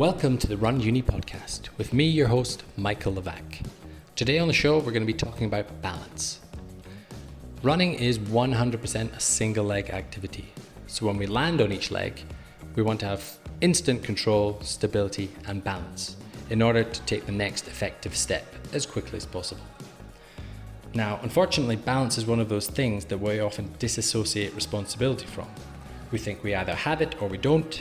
Welcome to the Run Uni podcast with me, your host, Michael Levac. Today on the show, we're going to be talking about balance. Running is 100% a single leg activity. So when we land on each leg, we want to have instant control, stability, and balance in order to take the next effective step as quickly as possible. Now, unfortunately, balance is one of those things that we often disassociate responsibility from. We think we either have it or we don't,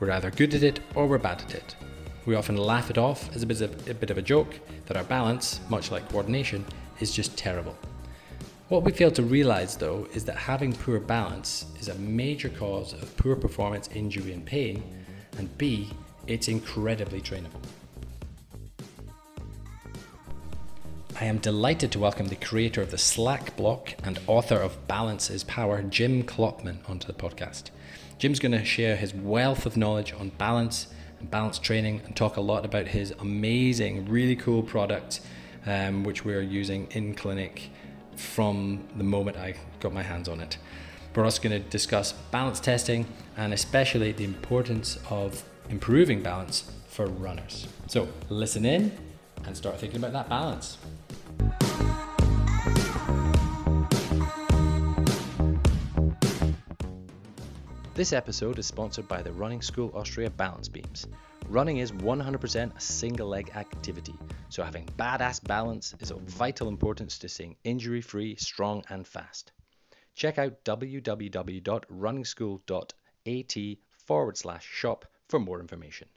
we're either good at it or we're bad at it. We often laugh it off as a bit of a, bit of a joke that our balance, much like coordination, is just terrible. What we fail to realize though is that having poor balance is a major cause of poor performance, injury, and pain, and B, it's incredibly trainable. I am delighted to welcome the creator of the Slack block and author of Balance is Power, Jim Klopman, onto the podcast. Jim's going to share his wealth of knowledge on balance and balance training and talk a lot about his amazing, really cool product, um, which we're using in clinic from the moment I got my hands on it. We're also going to discuss balance testing and especially the importance of improving balance for runners. So listen in and start thinking about that balance. This episode is sponsored by the Running School Austria Balance Beams. Running is 100% a single leg activity, so having badass balance is of vital importance to staying injury free, strong, and fast. Check out www.runningschool.at forward slash shop for more information.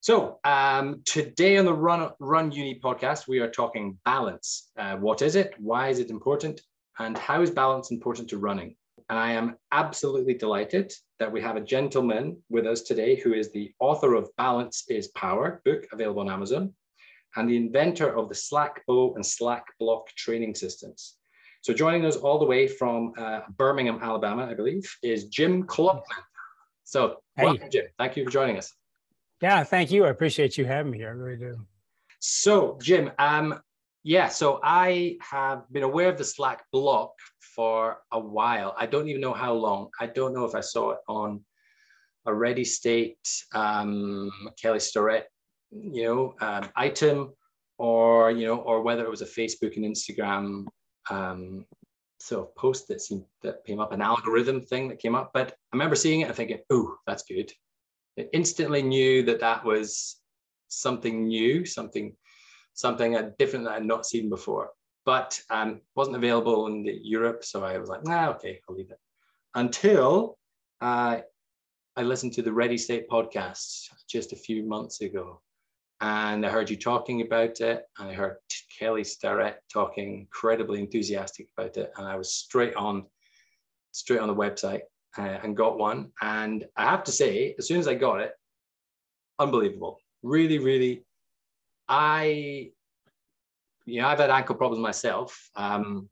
So um, today on the Run Run Uni podcast, we are talking balance. Uh, what is it? Why is it important? And how is balance important to running? And I am absolutely delighted that we have a gentleman with us today who is the author of Balance is Power book available on Amazon and the inventor of the Slack Bow and Slack Block training systems. So joining us all the way from uh, Birmingham, Alabama, I believe, is Jim Klopman. So hey. welcome, Jim. Thank you for joining us. Yeah, thank you. I appreciate you having me here. I really do. So, Jim, um, yeah, so I have been aware of the Slack block for a while. I don't even know how long. I don't know if I saw it on a Ready State, um, Kelly Starrett, you know, um, item, or you know, or whether it was a Facebook and Instagram um, sort of post that seemed that came up, an algorithm thing that came up. But I remember seeing it and thinking, "Oh, that's good." I instantly knew that that was something new, something something different that I'd not seen before. But um, wasn't available in Europe, so I was like, nah, okay, I'll leave it. Until uh, I listened to the Ready State podcast just a few months ago, and I heard you talking about it, and I heard Kelly Starrett talking incredibly enthusiastic about it, and I was straight on, straight on the website uh, and got one. And I have to say, as soon as I got it, unbelievable. Really, really. I, you know, I've had ankle problems myself um,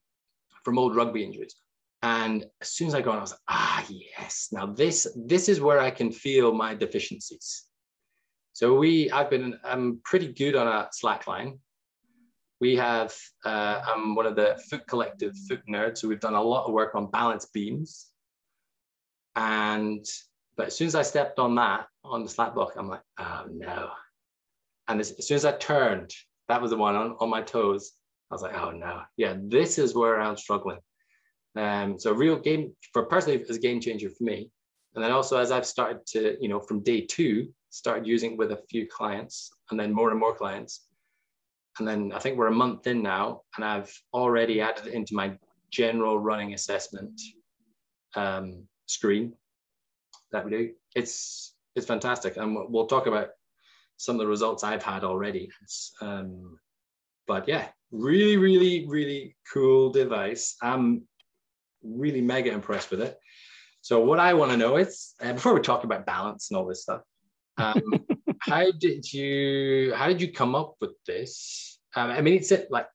from old rugby injuries. And as soon as I got it, I was like, ah, yes. Now this, this is where I can feel my deficiencies. So we, I've been, I'm pretty good on a slackline. We have, uh, I'm one of the Foot Collective foot nerds, so we've done a lot of work on balance beams. And but as soon as I stepped on that on the Slack block, I'm like, oh no. And as, as soon as I turned, that was the one on, on my toes. I was like, oh no, yeah, this is where I'm struggling. Um, so real game for personally is a game changer for me. And then also as I've started to, you know, from day two, started using with a few clients and then more and more clients. And then I think we're a month in now, and I've already added it into my general running assessment um, screen that we do. It's it's fantastic, and we'll talk about some of the results I've had already. Um, but yeah, really, really, really cool device. I'm really mega impressed with it. So what I want to know is, uh, before we talk about balance and all this stuff, um, how did you how did you come up with this? Um, I mean, it's like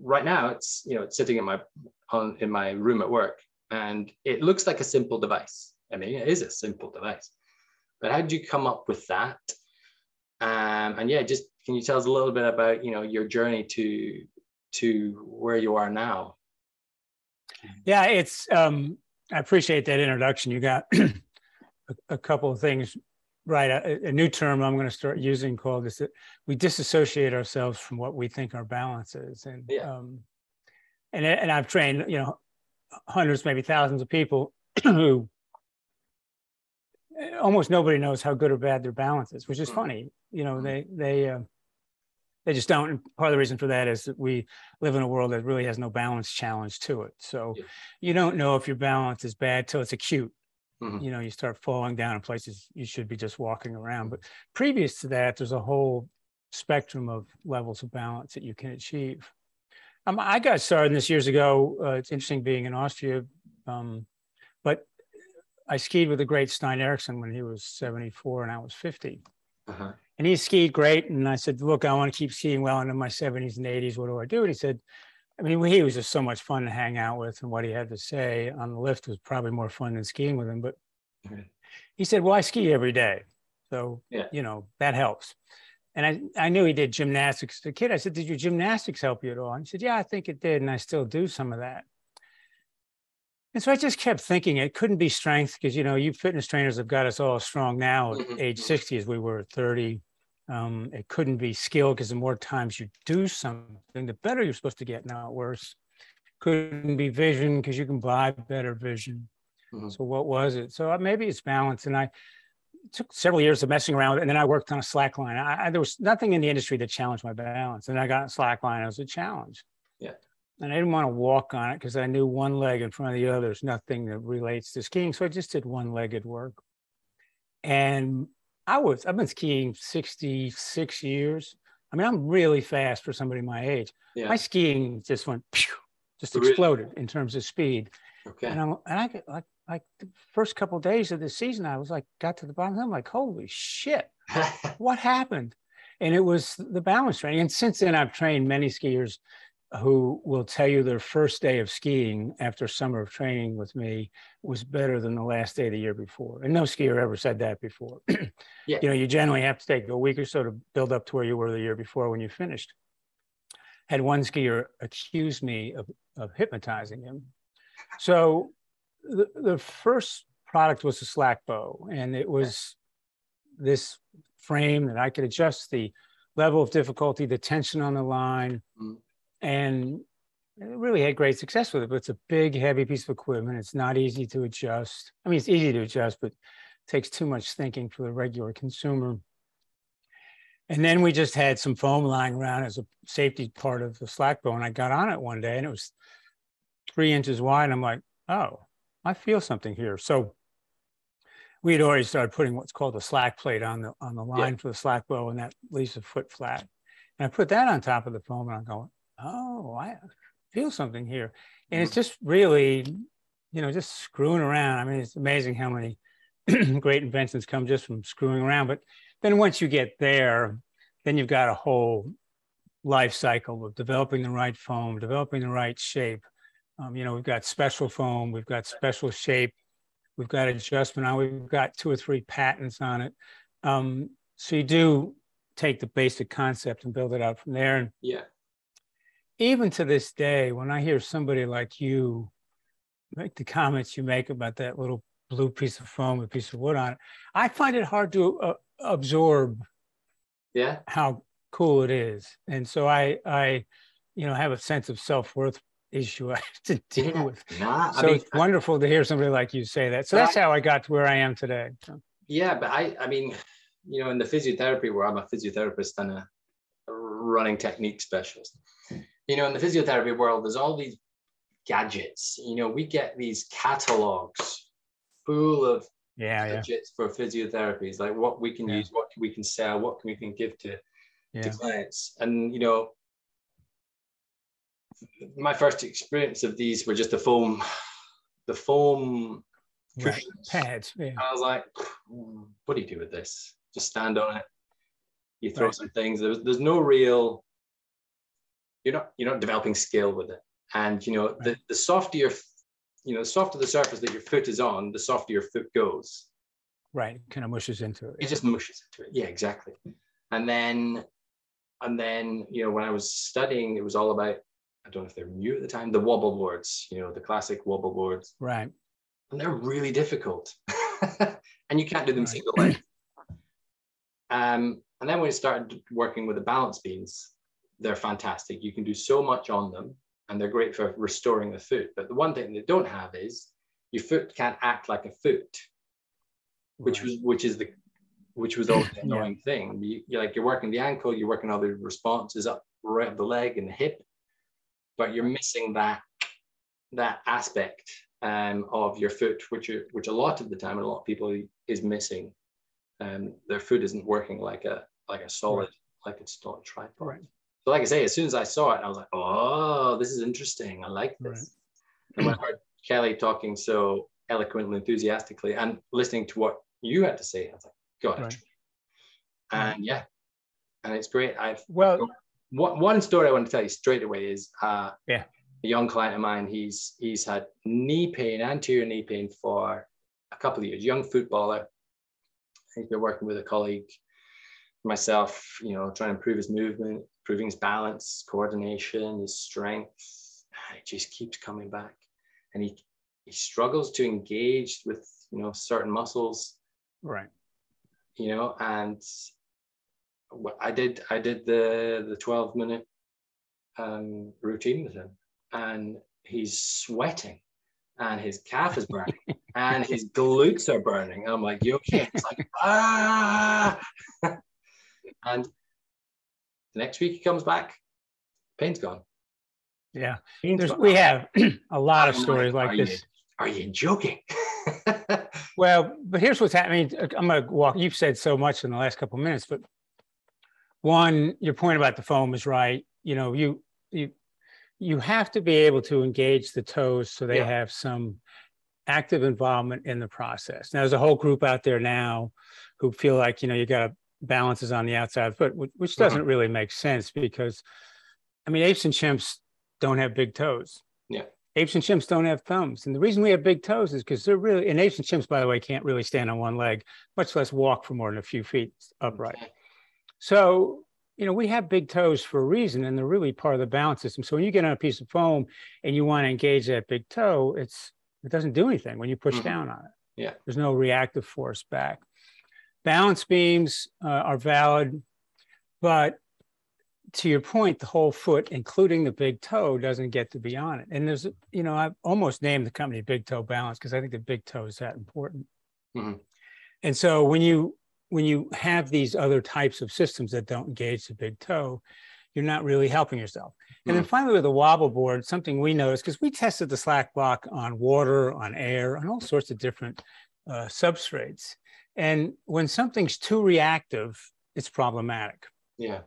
right now it's you know it's sitting in my on in my room at work, and it looks like a simple device. I mean, it is a simple device. But how did you come up with that? Um, and yeah, just can you tell us a little bit about you know your journey to to where you are now? Yeah, it's um, I appreciate that introduction you got. a, a couple of things right. A, a, new term I'm going to start using called is that we disassociate ourselves from what we think our balance is. And, yeah. um, and, and I've trained, you know, hundreds, maybe thousands of people who almost nobody knows how good or bad their balance is, which is mm-hmm. funny. You know, mm-hmm. they, they, uh, they just don't. And part of the reason for that is that we live in a world that really has no balance challenge to it. So yeah. you don't know if your balance is bad till it's acute. Mm-hmm. You know, you start falling down in places you should be just walking around. But previous to that, there's a whole spectrum of levels of balance that you can achieve. Um, I got started in this years ago. Uh, it's interesting being in Austria, um, I skied with the great Stein Eriksen when he was 74 and I was 50. Uh-huh. And he skied great. And I said, Look, I want to keep skiing well into my 70s and 80s. What do I do? And he said, I mean, he was just so much fun to hang out with, and what he had to say on the lift was probably more fun than skiing with him. But mm-hmm. he said, "Well, I ski every day, so yeah. you know that helps." And I, I knew he did gymnastics. The kid, I said, "Did your gymnastics help you at all?" And he said, "Yeah, I think it did, and I still do some of that." And so I just kept thinking it couldn't be strength because you know you fitness trainers have got us all strong now at mm-hmm. age 60 as we were at 30 um, it couldn't be skill because the more times you do something, the better you're supposed to get, not worse. Couldn't be vision because you can buy better vision. Mm-hmm. So what was it? So uh, maybe it's balance. And I took several years of messing around. And then I worked on a slack line. I, I, there was nothing in the industry that challenged my balance. And I got a slack line as a challenge. Yeah. And I didn't want to walk on it because I knew one leg in front of the other. There's nothing that relates to skiing. So I just did one legged work. And I was, I've been skiing 66 years. I mean, I'm really fast for somebody my age. Yeah. My skiing just went, pew, just exploded in terms of speed. Okay. And, I'm, and I like, like the first couple of days of the season, I was like, got to the bottom. I'm like, holy shit, what happened? And it was the balance training. And since then, I've trained many skiers who will tell you their first day of skiing after summer of training with me was better than the last day of the year before. And no skier ever said that before. yeah. You know, you generally have to take a week or so to build up to where you were the year before when you finished. Had one skier accuse me of, of hypnotizing him. So the, the first product was a slack bow, and it was this frame that I could adjust the level of difficulty, the tension on the line. Mm and really had great success with it. But it's a big, heavy piece of equipment. It's not easy to adjust. I mean, it's easy to adjust, but takes too much thinking for the regular consumer. And then we just had some foam lying around as a safety part of the slack bow. And I got on it one day and it was three inches wide. I'm like, oh, I feel something here. So we had already started putting what's called a slack plate on the on the line yeah. for the slack bow, and that leaves a foot flat. And I put that on top of the foam, and I'm going, oh, I feel something here. And it's mm. just really, you know, just screwing around. I mean, it's amazing how many great inventions come just from screwing around. But then once you get there, then you've got a whole life cycle of developing the right foam, developing the right shape. Um, you know, we've got special foam, we've got special shape, we've got adjustment on, we've got two or three patents on it. Um, so you do take the basic concept and build it out from there. And yeah even to this day, when I hear somebody like you make the comments you make about that little blue piece of foam, a piece of wood on it, I find it hard to uh, absorb. Yeah. How cool it is, and so I, I, you know, have a sense of self worth issue I have to deal yeah. with. Nah, so I mean, it's wonderful to hear somebody like you say that. So that's I, how I got to where I am today. So. Yeah, but I, I mean, you know, in the physiotherapy where I'm a physiotherapist and a running technique specialist, you know, in the physiotherapy world, there's all these gadgets. You know, we get these catalogs full of yeah, gadgets yeah. for physiotherapies, like what we can yeah. use, what we can sell, what we can give to, to clients. And, you know, my first experience of these were just the foam, the foam right. pads. Yeah. I was like, what do you do with this? Just stand on it. You throw right. some things. There's, there's no real you're not you're not developing skill with it. And you know, the, the softer your you know, the softer the surface that your foot is on, the softer your foot goes. Right. It kind of mushes into it. It just mushes into it. Yeah, exactly. And then and then, you know, when I was studying, it was all about, I don't know if they're new at the time, the wobble boards, you know, the classic wobble boards. Right. And they're really difficult. and you can't do them Right. single leg. Um, and then when we started working with the balance beams, they're fantastic. You can do so much on them, and they're great for restoring the foot. But the one thing they don't have is your foot can't act like a foot, which Right. was which is the which was always the Yeah. annoying thing. You, you're like you're working the ankle, you're working all the responses up right up the leg and the hip, but you're missing that that aspect um, of your foot, which are, which a lot of the time, and a lot of people is missing. Um, their foot isn't working like a like a solid, like it's not tripod. Right. So, like I say, as soon as I saw it, I was like, "Oh, this is interesting. I like this." Right. And when I heard Kelly talking so eloquently, enthusiastically, and listening to what you had to say, I was like, "God." Right. And yeah, and it's great. I've Well, one, one story I want to tell you straight away is uh, Yeah. a young client of mine. He's he's had knee pain, anterior knee pain for a couple of years. Young footballer. He's been working with a colleague, myself. You know, trying to improve his movement, improving his balance, coordination, his strength. It just keeps coming back, and he he struggles to engage with you know certain muscles. Right. you know and i did i did the the 12 minute um routine with him. And he's sweating and his calf is burning and his glutes are burning. I'm like you okay it's like ah. And the next week he comes back pain's gone Yeah. Pain's gone. we have a lot of stories like, like this. you, are you joking Well, but here's what's happening. I'm going to walk. You've said so much in the last couple of minutes, but one, your point about the foam is right. You know, you you you have to be able to engage the toes so they Yeah. have some active involvement in the process. Now, there's a whole group out there now who feel like you know you got to balances on the outside foot, which, which Mhm. doesn't really make sense because, I mean, apes and chimps don't have big toes. Yeah. Apes and chimps don't have thumbs. And the reason we have big toes is because they're really, and apes and chimps, by the way, can't really stand on one leg, much less walk for more than a few feet upright. Okay. So, you know, we have big toes for a reason, and they're really part of the balance system. So when you get on a piece of foam and you want to engage that big toe, it's it doesn't do anything when you push Mhm. down on it. Yeah. There's no reactive force back. Balance beams uh, are valid, but to your point, the whole foot, including the big toe, doesn't get to be on it. And there's, you know, I've almost named the company Big Toe Balance because I think the big toe is that important. Mhm. And so when you when you have these other types of systems that don't engage the big toe, you're not really helping yourself. And then finally, with the wobble board, something we noticed because we tested the slack block on water, on air, on all sorts of different uh, substrates. And when something's too reactive, it's problematic. Yeah.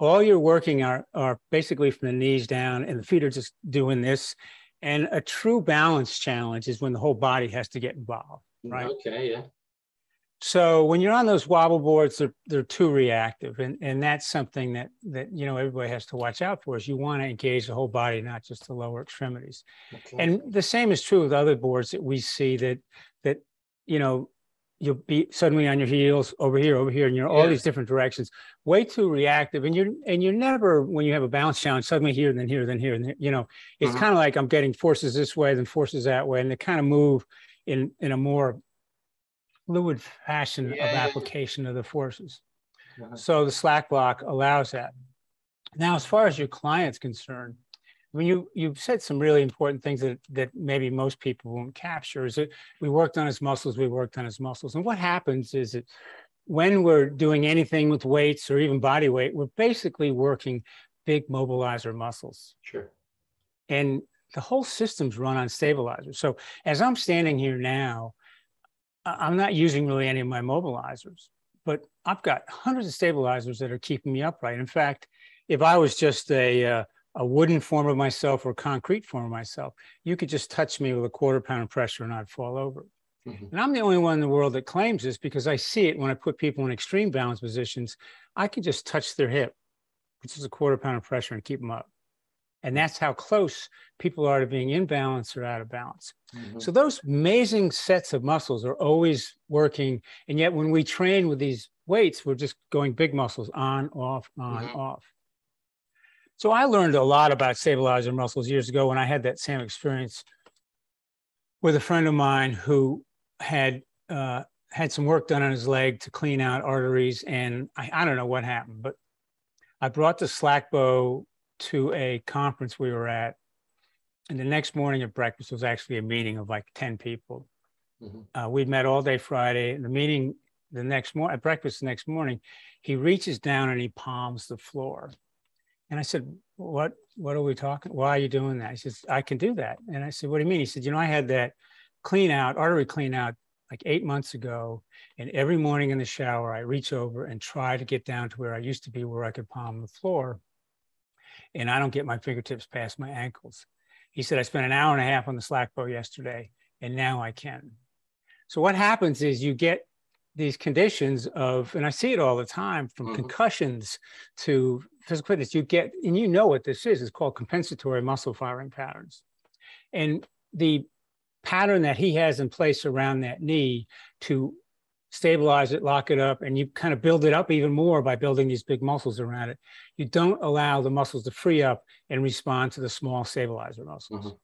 All you're working are, are basically from the knees down and the feet are just doing this. And a true balance challenge is when the whole body has to get involved Right. okay yeah. So when you're on those wobble boards they're, they're too reactive. And, and that's something that that you know everybody has to watch out for is you want to engage the whole body not just the lower extremities. Okay. and the same is true with other boards that we see that that you know you'll be suddenly on your heels over here over here and you're all these different directions way too reactive and you're and you're never when you have a balance challenge suddenly here then here then here and you know it's Mhm. kind of like i'm getting forces this way then forces that way and they kind of move in in a more fluid fashion of Yeah, yeah, yeah. application of the forces Uh-huh. so the slack block allows that. Now, as far as your client's concerned, I mean, you you've said some really important things that that maybe most people won't capture. Is that we worked on his muscles, we worked on his muscles, and what happens is that when we're doing anything with weights or even body weight, we're basically working big mobilizer muscles, sure and the whole system's run on stabilizers. So as I'm standing here now, I'm not using really any of my mobilizers, but I've got hundreds of stabilizers that are keeping me upright. In fact, if I was just a uh, a wooden form of myself or concrete form of myself, you could just touch me with a quarter pound of pressure and I'd fall over. Mhm. And I'm the only one in the world that claims this because I see it when I put people in extreme balance positions. I can just touch their hip, which is a quarter pound of pressure, and keep them up. And that's how close people are to being in balance or out of balance. Mhm. So those amazing sets of muscles are always working. And yet when we train with these weights, we're just going big muscles on, off, on, Mhm. off. So I learned a lot about stabilizer muscles years ago when I had that same experience with a friend of mine who had uh, had some work done on his leg to clean out arteries, and I, I don't know what happened, but I brought the slack bow to a conference we were at, and the next morning at breakfast was actually a meeting of like ten people. Mm-hmm. Uh, we'd met all day Friday. The meeting the next morning at breakfast the next morning, he reaches down and he palms the floor. And I said, "What? What are we talking? Why are you doing that?" He says, "I can do that." And I said, "What do you mean?" He said, "You know, I had that clean out artery clean out like eight months ago, and every morning in the shower, I reach over and try to get down to where I used to be, where I could palm the floor, and I don't get my fingertips past my ankles." He said, "I spent an hour and a half on the slack bow yesterday, and now I can." So what happens is you get these conditions of, and I see it all the time from mm-hmm. concussions to physical fitness, you get, and you know what this is, it's called compensatory muscle firing patterns. And the pattern that he has in place around that knee to stabilize it, lock it up, and you kind of build it up even more by building these big muscles around it. You don't allow the muscles to free up and respond to the small stabilizer muscles. Mm-hmm.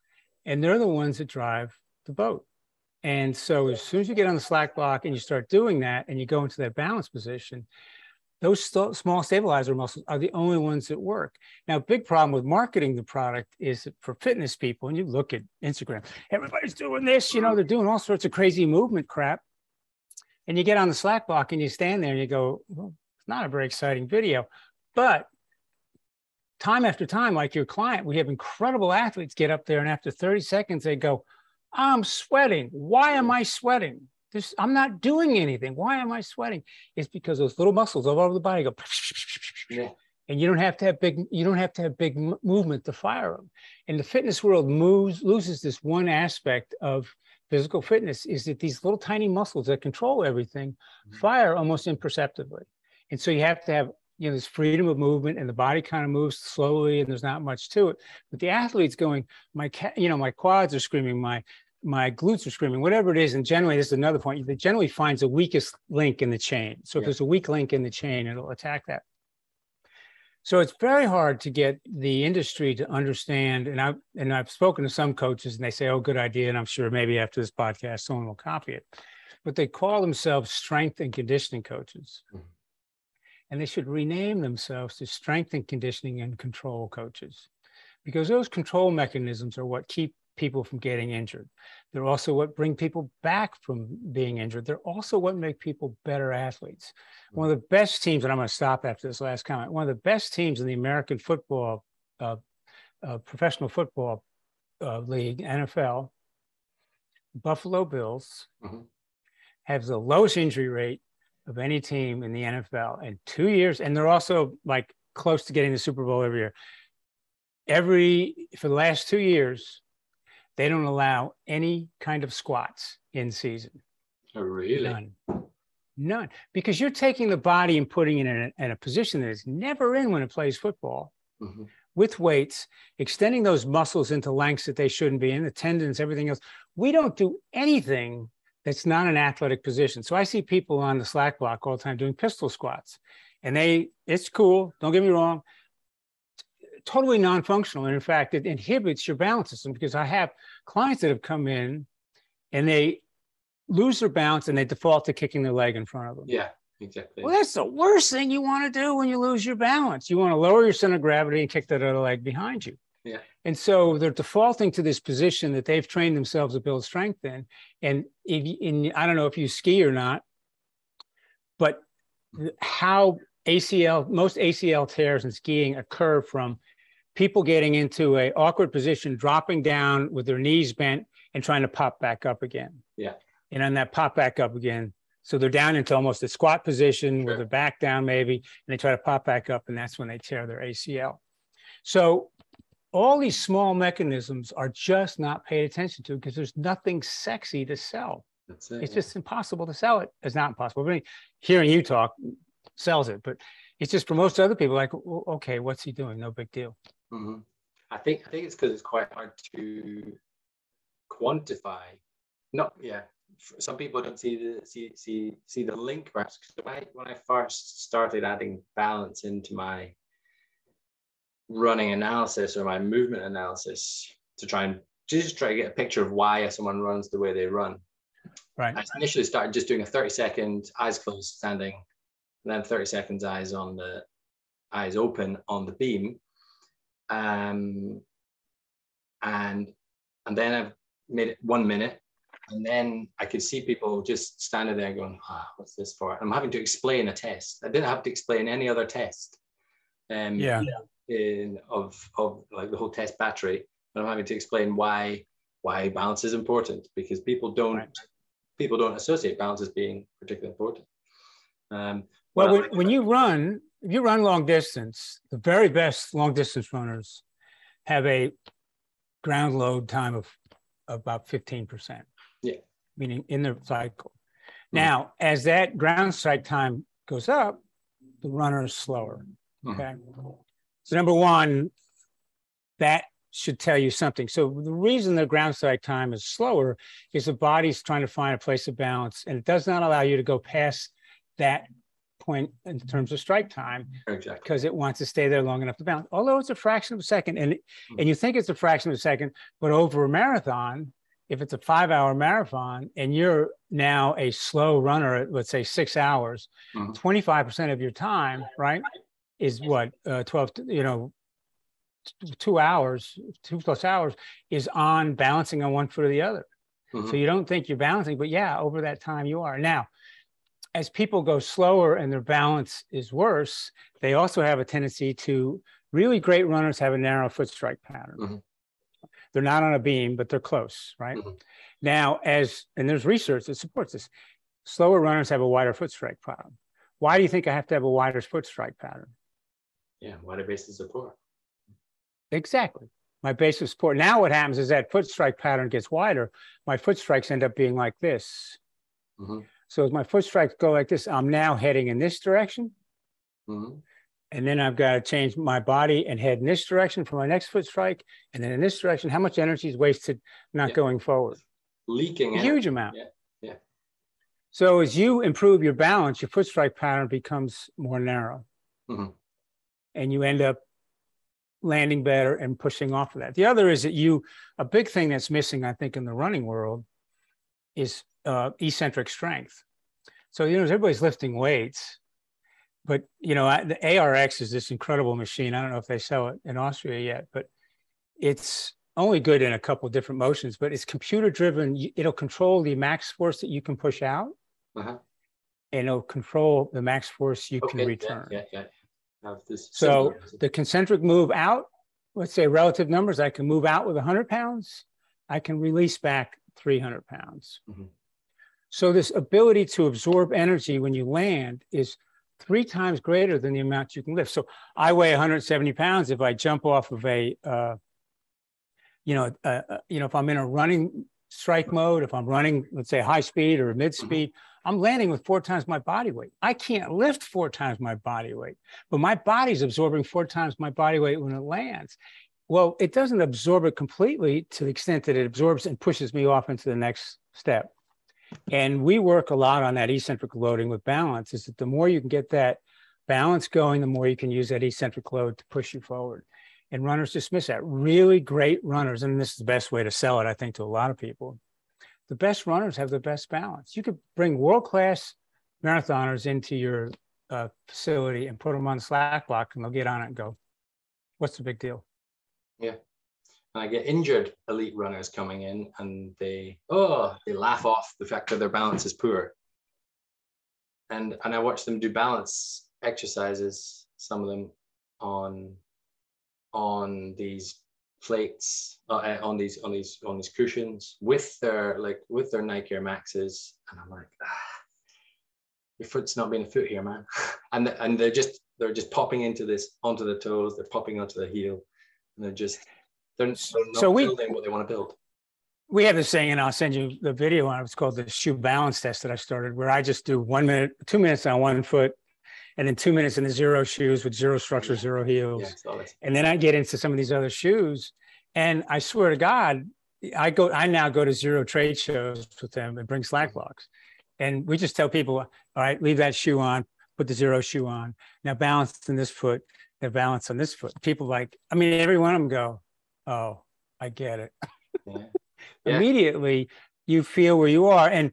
And they're the ones that drive the boat. And so as soon as you get on the slack block and you start doing that and you go into that balance position, those st- small stabilizer muscles are the only ones that work. Now, big problem with marketing the product is for fitness people, and you look at Instagram, everybody's doing this, you know, they're doing all sorts of crazy movement crap. And you get on the slack block and you stand there and you go, well, it's not a very exciting video. But time after time, like your client, we have incredible athletes get up there and after 30 seconds, they go, I'm sweating. Why am I sweating? This, I'm not doing anything. Why am I sweating? It's because those little muscles all over the body go, yeah. and you don't have to have big. You don't have to have big movement to fire them. And the fitness world moves loses this one aspect of physical fitness is that these little tiny muscles that control everything mm-hmm. fire almost imperceptibly. And so you have to have you know, there's freedom of movement and the body kind of moves slowly and there's not much to it. But the athlete's going, my, you know, my quads are screaming, my, my glutes are screaming, whatever it is. And generally, this is another point. It generally finds the weakest link in the chain. So if there's a weak link in the chain, it'll attack that. So it's very hard to get the industry to understand. And I've, and I've spoken to some coaches, and they say, "Oh, good idea." And I'm sure maybe after this podcast, someone will copy it. But they call themselves strength and conditioning coaches. Mm-hmm and they should rename themselves to strength and conditioning and control coaches because those control mechanisms are what keep people from getting injured. They're also what bring people back from being injured. They're also what make people better athletes. One of the best teams, and I'm going to stop after this last comment, one of the best teams in the American football, uh, uh, professional football uh, league, NFL, Buffalo Bills, mm-hmm. have the lowest injury rate of any team in the NFL in two years, and they're also like close to getting the Super Bowl every year. Every for the last two years, they don't allow any kind of squats in season. Oh, really? None. None. Because you're taking the body and putting it in a, in a position that it's never in when it plays football. Mm-hmm. With weights, extending those muscles into lengths that they shouldn't be in, the tendons, everything else. We don't do anything it's not an athletic position. So I see people on the slack block all the time doing pistol squats, and they it's cool. Don't get me wrong. Totally non-functional, and in fact, it inhibits your balance system because I have clients that have come in, and they lose their balance and they default to kicking their leg in front of them. Yeah, exactly. Well, that's the worst thing you want to do when you lose your balance. You want to lower your center of gravity and kick that other leg behind you. Yeah. And so they're defaulting to this position that they've trained themselves to build strength in. And if in, I don't know if you ski or not, but how ACL, most ACL tears in skiing occur from people getting into a awkward position, dropping down with their knees bent and trying to pop back up again. Yeah. And on that pop back up again. So they're down into almost a squat position sure. with their back down maybe, and they try to pop back up, and that's when they tear their ACL. So all these small mechanisms are just not paid attention to because there's nothing sexy to sell. That's it. It's just impossible to sell it. It's not impossible. I mean, hearing you talk sells it, but it's just for most other people, like, well, okay, what's he doing? No big deal. Mm-hmm. I think I think it's because it's quite hard to quantify. Not yeah. Some people don't see the see see see the link perhaps. When I when I first started adding balance into my running analysis or my movement analysis to try and just try to get a picture of why someone runs the way they run. Right. I initially started just doing a 30 second eyes closed standing, and then 30 seconds eyes on the eyes open on the beam. Um, and and then I've made it one minute, and then I could see people just standing there going, ah, what's this for? I'm having to explain a test. I didn't have to explain any other test. Um, yeah. In, of of like the whole test battery, but I'm having to explain why why balance is important because people don't right. people don't associate balance as being particularly important. Um, well, when, when you run, if you run long distance, the very best long distance runners have a ground load time of about 15%. Yeah. Meaning in the cycle. Mm-hmm. Now, as that ground strike time goes up, the runner is slower. Mm-hmm. Okay. Mm-hmm. So, number one, that should tell you something. So, the reason the ground strike time is slower is the body's trying to find a place of balance and it does not allow you to go past that point in terms of strike time exactly. because it wants to stay there long enough to bounce. Although it's a fraction of a second, and mm-hmm. and you think it's a fraction of a second, but over a marathon, if it's a five-hour marathon and you're now a slow runner at let's say six hours, mm-hmm. 25% of your time, right, is what uh, 12, you know, two hours, two plus hours is on balancing on one foot or the other. Mm-hmm. So you don't think you're balancing, but yeah, over that time you are. Now, as people go slower and their balance is worse, they also have a tendency to really great runners have a narrow foot strike pattern. Mm-hmm. They're not on a beam, but they're close, right? Mm-hmm. Now, as and there's research that supports this, slower runners have a wider foot strike pattern. Why do you think I have to have a wider foot strike pattern? Yeah, wider base of support. Exactly. My base of support. Now, what happens is that foot strike pattern gets wider. My foot strikes end up being like this. Mm-hmm. So as my foot strikes go like this, I'm now heading in this direction. Mm-hmm. And then I've got to change my body and head in this direction for my next foot strike. And then in this direction, how much energy is wasted not yeah. going forward? Leaking. A huge amount. Yeah. yeah. So as you improve your balance, your foot strike pattern becomes more narrow. Mm-hmm. And you end up landing better and pushing off of that. The other is that you, a big thing that's missing, I think, in the running world is uh, eccentric strength. So, you know, everybody's lifting weights, but, you know, I, the ARX is this incredible machine. I don't know if they sell it in Austria yet, but it's only good in a couple different motions, but it's computer driven. It'll control the max force that you can push out. Uh-huh. And it'll control the max force you okay, can return. Yeah, yeah, yeah. So the concentric move out, let's say relative numbers, I can move out with 100 pounds. I can release back 300 pounds. Mm-hmm. So this ability to absorb energy when you land is three times greater than the amount you can lift. So I weigh 170 pounds. If I jump off of a, uh, you know, uh, uh, you know, if I'm in a running strike mode, if I'm running, let's say high speed or mid speed, mm-hmm. I'm landing with four times my body weight. I can't lift four times my body weight, but my body's absorbing four times my body weight when it lands. Well, it doesn't absorb it completely to the extent that it absorbs and pushes me off into the next step. And we work a lot on that eccentric loading with balance, is that the more you can get that balance going, the more you can use that eccentric load to push you forward. And runners dismiss that. Really great runners, and this is the best way to sell it, I think, to a lot of people. The best runners have the best balance. You could bring world class marathoners into your uh, facility and put them on slack block, and they'll get on it and go, What's the big deal? Yeah. And I get injured elite runners coming in and they, oh, they laugh off the fact that their balance is poor. And, and I watch them do balance exercises, some of them on, on these plates, uh, on these, on these, on these cushions with their, like with their Nike Air Maxes. And I'm like, ah, your foot's not being a foot here, man. and, and they're just, they're just popping into this, onto the toes, they're popping onto the heel and they're just they're, they're so we, building what they want to build. We have this saying, and I'll send you the video on it. It's called the shoe balance test that I started, where I just do one minute, two minutes on one foot, and then two minutes in the Xero shoes with zero structure, yeah. zero heels. Yeah, and then I get into some of these other shoes. And I swear to God, I go, I now go to zero trade shows with them and bring slack blocks. And we just tell people, all right, leave that shoe on, put the Xero shoe on. Now balance in this foot, now balance on this foot. People like, I mean, every one of them go, oh, I get it. Yeah. Yeah. Immediately, you feel where you are. And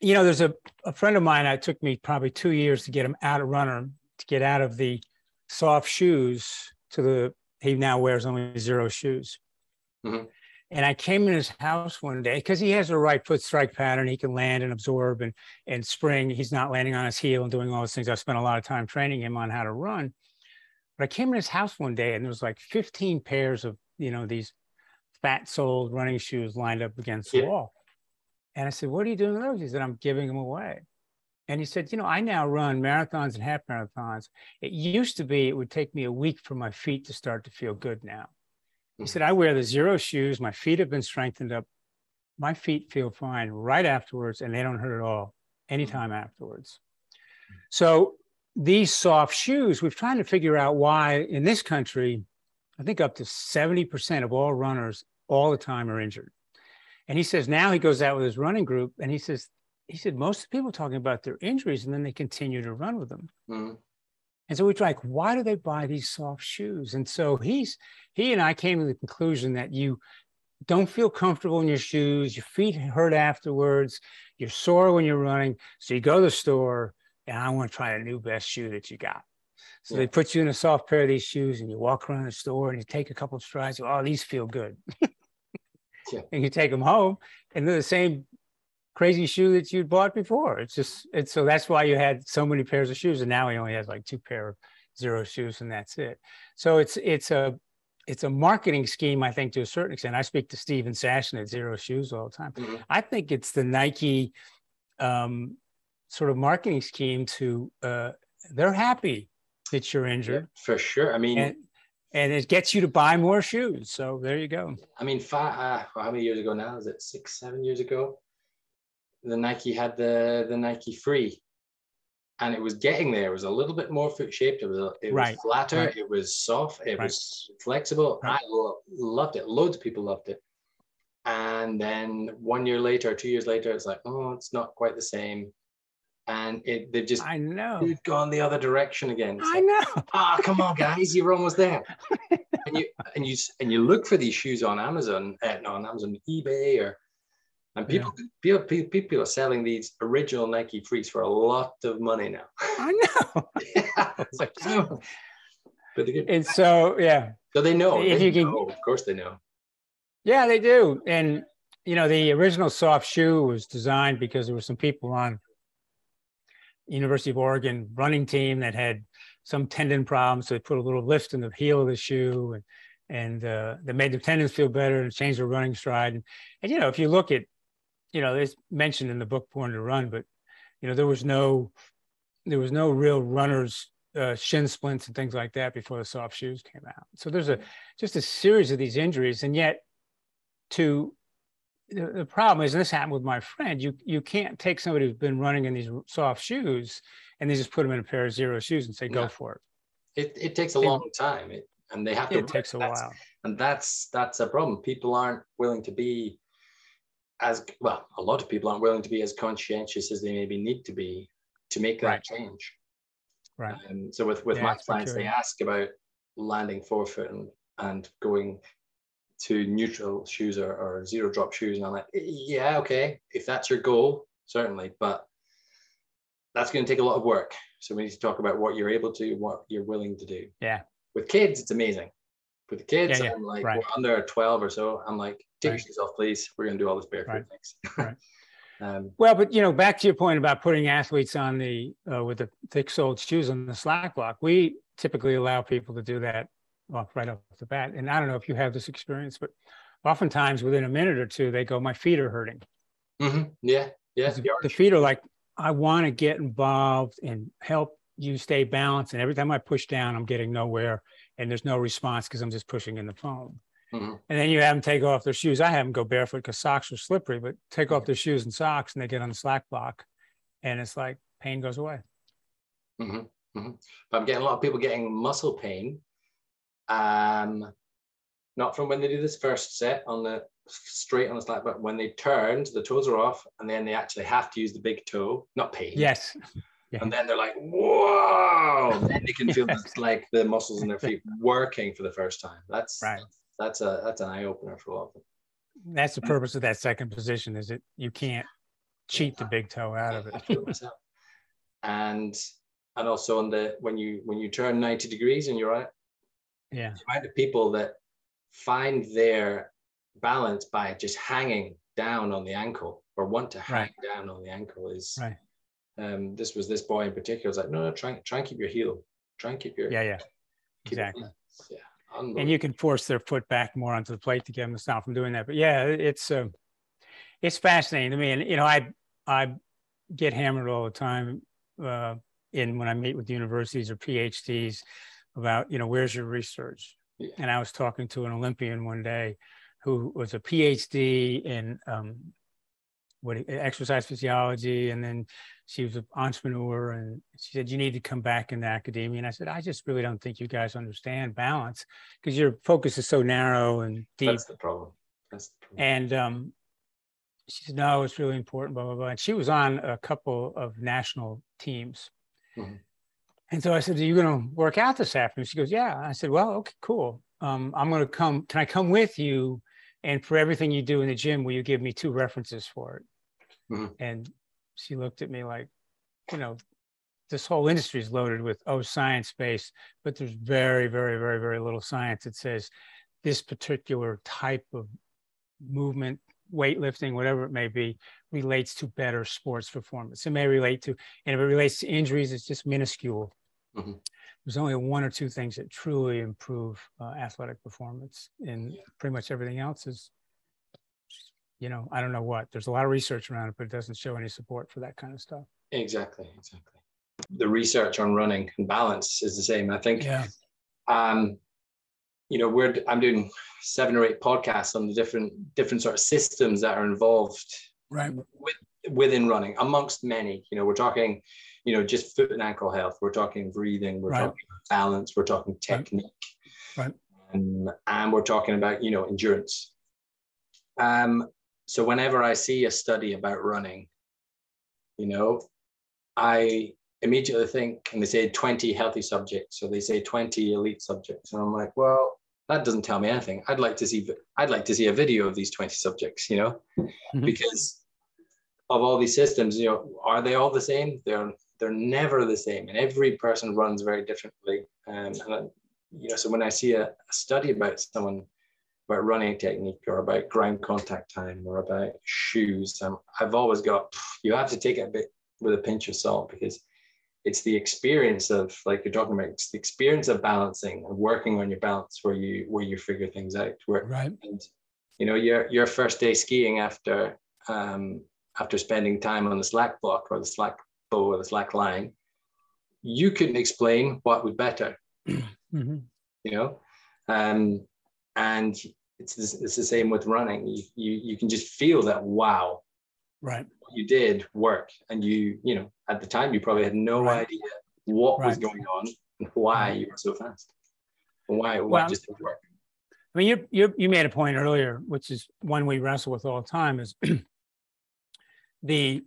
you know, there's a, a friend of mine. It took me probably two years to get him out of runner to get out of the soft shoes to the he now wears only Xero shoes. Mm-hmm. And I came in his house one day because he has a right foot strike pattern. He can land and absorb and and spring. He's not landing on his heel and doing all those things. I've spent a lot of time training him on how to run. But I came in his house one day and there was like 15 pairs of, you know, these fat soled running shoes lined up against the wall. And I said, What are you doing with those? He said, I'm giving them away. And he said, You know, I now run marathons and half marathons. It used to be it would take me a week for my feet to start to feel good now. He hmm. said, I wear the Xero shoes. My feet have been strengthened up. My feet feel fine right afterwards, and they don't hurt at all anytime hmm. afterwards. So these soft shoes, we've tried to figure out why in this country, I think up to 70% of all runners all the time are injured. And he says now he goes out with his running group and he says, he said, most people talking about their injuries and then they continue to run with them. Mm-hmm. And so we are like, why do they buy these soft shoes? And so he's he and I came to the conclusion that you don't feel comfortable in your shoes, your feet hurt afterwards, you're sore when you're running. So you go to the store and I want to try the new best shoe that you got. So yeah. they put you in a soft pair of these shoes and you walk around the store and you take a couple of strides. Oh, these feel good. yeah. And you take them home and they're the same crazy shoe that you'd bought before. It's just it's so that's why you had so many pairs of shoes, and now he only has like two pair of Xero shoes, and that's it. So it's it's a it's a marketing scheme, I think, to a certain extent. I speak to Steven Sashen at Xero Shoes all the time. Mm-hmm. I think it's the Nike um, sort of marketing scheme to uh, they're happy that you're injured yeah, for sure. I mean. And, and it gets you to buy more shoes. So there you go. I mean, five, uh, how many years ago now? Is it six, seven years ago? the Nike had the the Nike Free, and it was getting there. It was a little bit more foot shaped. It was a, it right. was flatter. Right. It was soft. It right. was flexible. I lo- loved it. Loads of people loved it. And then one year later, two years later, it's like, oh, it's not quite the same. And it they've just I know gone the other direction again. It's I like, know. Ah, oh, come on, guys, you're almost there. and you and you and you look for these shoes on Amazon, uh, no, on Amazon, eBay, or and people, yeah. people, people are selling these original Nike Frees for a lot of money now. I know. yeah, it's like, oh. but and so yeah. So they know. If they you know, can, of course they know. Yeah, they do. And you know, the original soft shoe was designed because there were some people on University of Oregon running team that had some tendon problems. So they put a little lift in the heel of the shoe and and uh, that made the tendons feel better and changed their running stride. And, and you know, if you look at you know, it's mentioned in the book Born to Run, but you know, there was no there was no real runners uh, shin splints and things like that before the soft shoes came out. So there's a just a series of these injuries, and yet to the, the problem is, this happened with my friend, you you can't take somebody who's been running in these soft shoes and they just put them in a pair of Xero shoes and say, go for it. It, it takes a long time, it, and they have to. It takes a while, and that's that's a problem. People aren't willing to be as well, a lot of people aren't willing to be as conscientious as they maybe need to be to make that right. change. Right. Um, so with with yeah, my clients, they ask about landing forefoot and, and going to neutral shoes or, or zero drop shoes, and I'm like, yeah, okay, if that's your goal, certainly, but that's going to take a lot of work. So we need to talk about what you're able to, what you're willing to do. Yeah. With kids, it's amazing. With the kids, yeah, yeah. I'm like right. under 12 or so, I'm like, take right. your shoes off, please. We're going to do all this barefoot right. things. right. Um, well, but you know, back to your point about putting athletes on the uh, with the thick-soled shoes on the slack block, we typically allow people to do that well, right off the bat. And I don't know if you have this experience, but oftentimes within a minute or two, they go, "My feet are hurting." Mm-hmm. Yeah, yeah. The, the feet are like, "I want to get involved and help you stay balanced." And every time I push down, I'm getting nowhere, and there's no response because I'm just pushing in the foam. Mm-hmm. And then you have them take off their shoes. I have them go barefoot because socks are slippery, but take off their shoes and socks and they get on the slack block and it's like pain goes away. Mm-hmm. Mm-hmm. But I'm getting a lot of people getting muscle pain. Um, not from when they do this first set on the straight on the slack, but when they turn, the toes are off, and then they actually have to use the big toe, not pain. Yes. Yeah. And then they're like, whoa! And then they can feel like the muscles in their feet working for the first time. That's right that's a that's an eye opener for a lot of them. That's the purpose of that second position is that you can't cheat the big toe out of it. and and also on the when you when you turn 90 degrees and you're yeah. The people that find their balance by just hanging down on the ankle or want to hang right. down on the ankle is right. um this was this boy in particular was like no no try try and keep your heel try and keep your yeah yeah. exactly. yeah. And you can force their foot back more onto the plate to get them to stop from doing that. But yeah it's uh, it's fascinating to me. And you know i i get hammered all the time uh, in when I meet with universities or PhDs about, you know, where's your research? Yeah. And I was talking to an Olympian one day who was a PhD in um, what exercise physiology, and then she was an entrepreneur, and she said you need to come back into academia. And I said I just really don't think you guys understand balance because your focus is so narrow and deep. That's the problem. That's the problem. And um, she said, no, it's really important, blah, blah, blah. And she was on a couple of national teams. Mm-hmm. And so I said, are you going to work out this afternoon? She goes, yeah. I said, well, okay, cool. Um, I'm going to come. Can I come with you? And for everything you do in the gym, will you give me two references for it? Mm-hmm. And she looked at me like, you know, this whole industry is loaded with, oh, science based, but there's very, very, very, very little science that says this particular type of movement weightlifting, whatever it may be, relates to better sports performance. It may relate to, and if it relates to injuries, it's just minuscule. Mm-hmm. There's only one or two things that truly improve uh, athletic performance, and yeah. pretty much everything else is, you know, I don't know what. There's a lot of research around it, but it doesn't show any support for that kind of stuff. Exactly, exactly. The research on running and balance is the same. I think. Yeah. Um, you know, we're I'm doing seven or eight podcasts on the different different sort of systems that are involved right with, within running, amongst many. You know, we're talking, you know, just foot and ankle health. We're talking breathing. We're right. talking balance. We're talking technique. Right. And, and we're talking about you know endurance. Um, so whenever I see a study about running, you know, I immediately think, and they say 20 healthy subjects, or they say 20 elite subjects. And I'm like, well, that doesn't tell me anything. I'd like to see, I'd like to see a video of these 20 subjects, you know, mm-hmm. because of all these systems, you know, are they all the same? They're, they're never the same. And every person runs very differently. Um, and, you know, so when I see a, a study about someone, about running technique or about ground contact time or about shoes, um, I've always got, you have to take it a bit with a pinch of salt because it's the experience of like you're talking about it's the experience of balancing and working on your balance where you where you figure things out. Where right. and you know your your first day skiing after um after spending time on the Slackblock or the slack bow or the slack line you couldn't explain what was better mm-hmm. you know? Um and it's it's the same with running. You, you you can just feel that wow right you did work and you you know at the time you probably had no right. idea what right. was going on and why you were so fast and why, why well, just didn't work i mean you, you you made a point earlier which is one we wrestle with all the time is the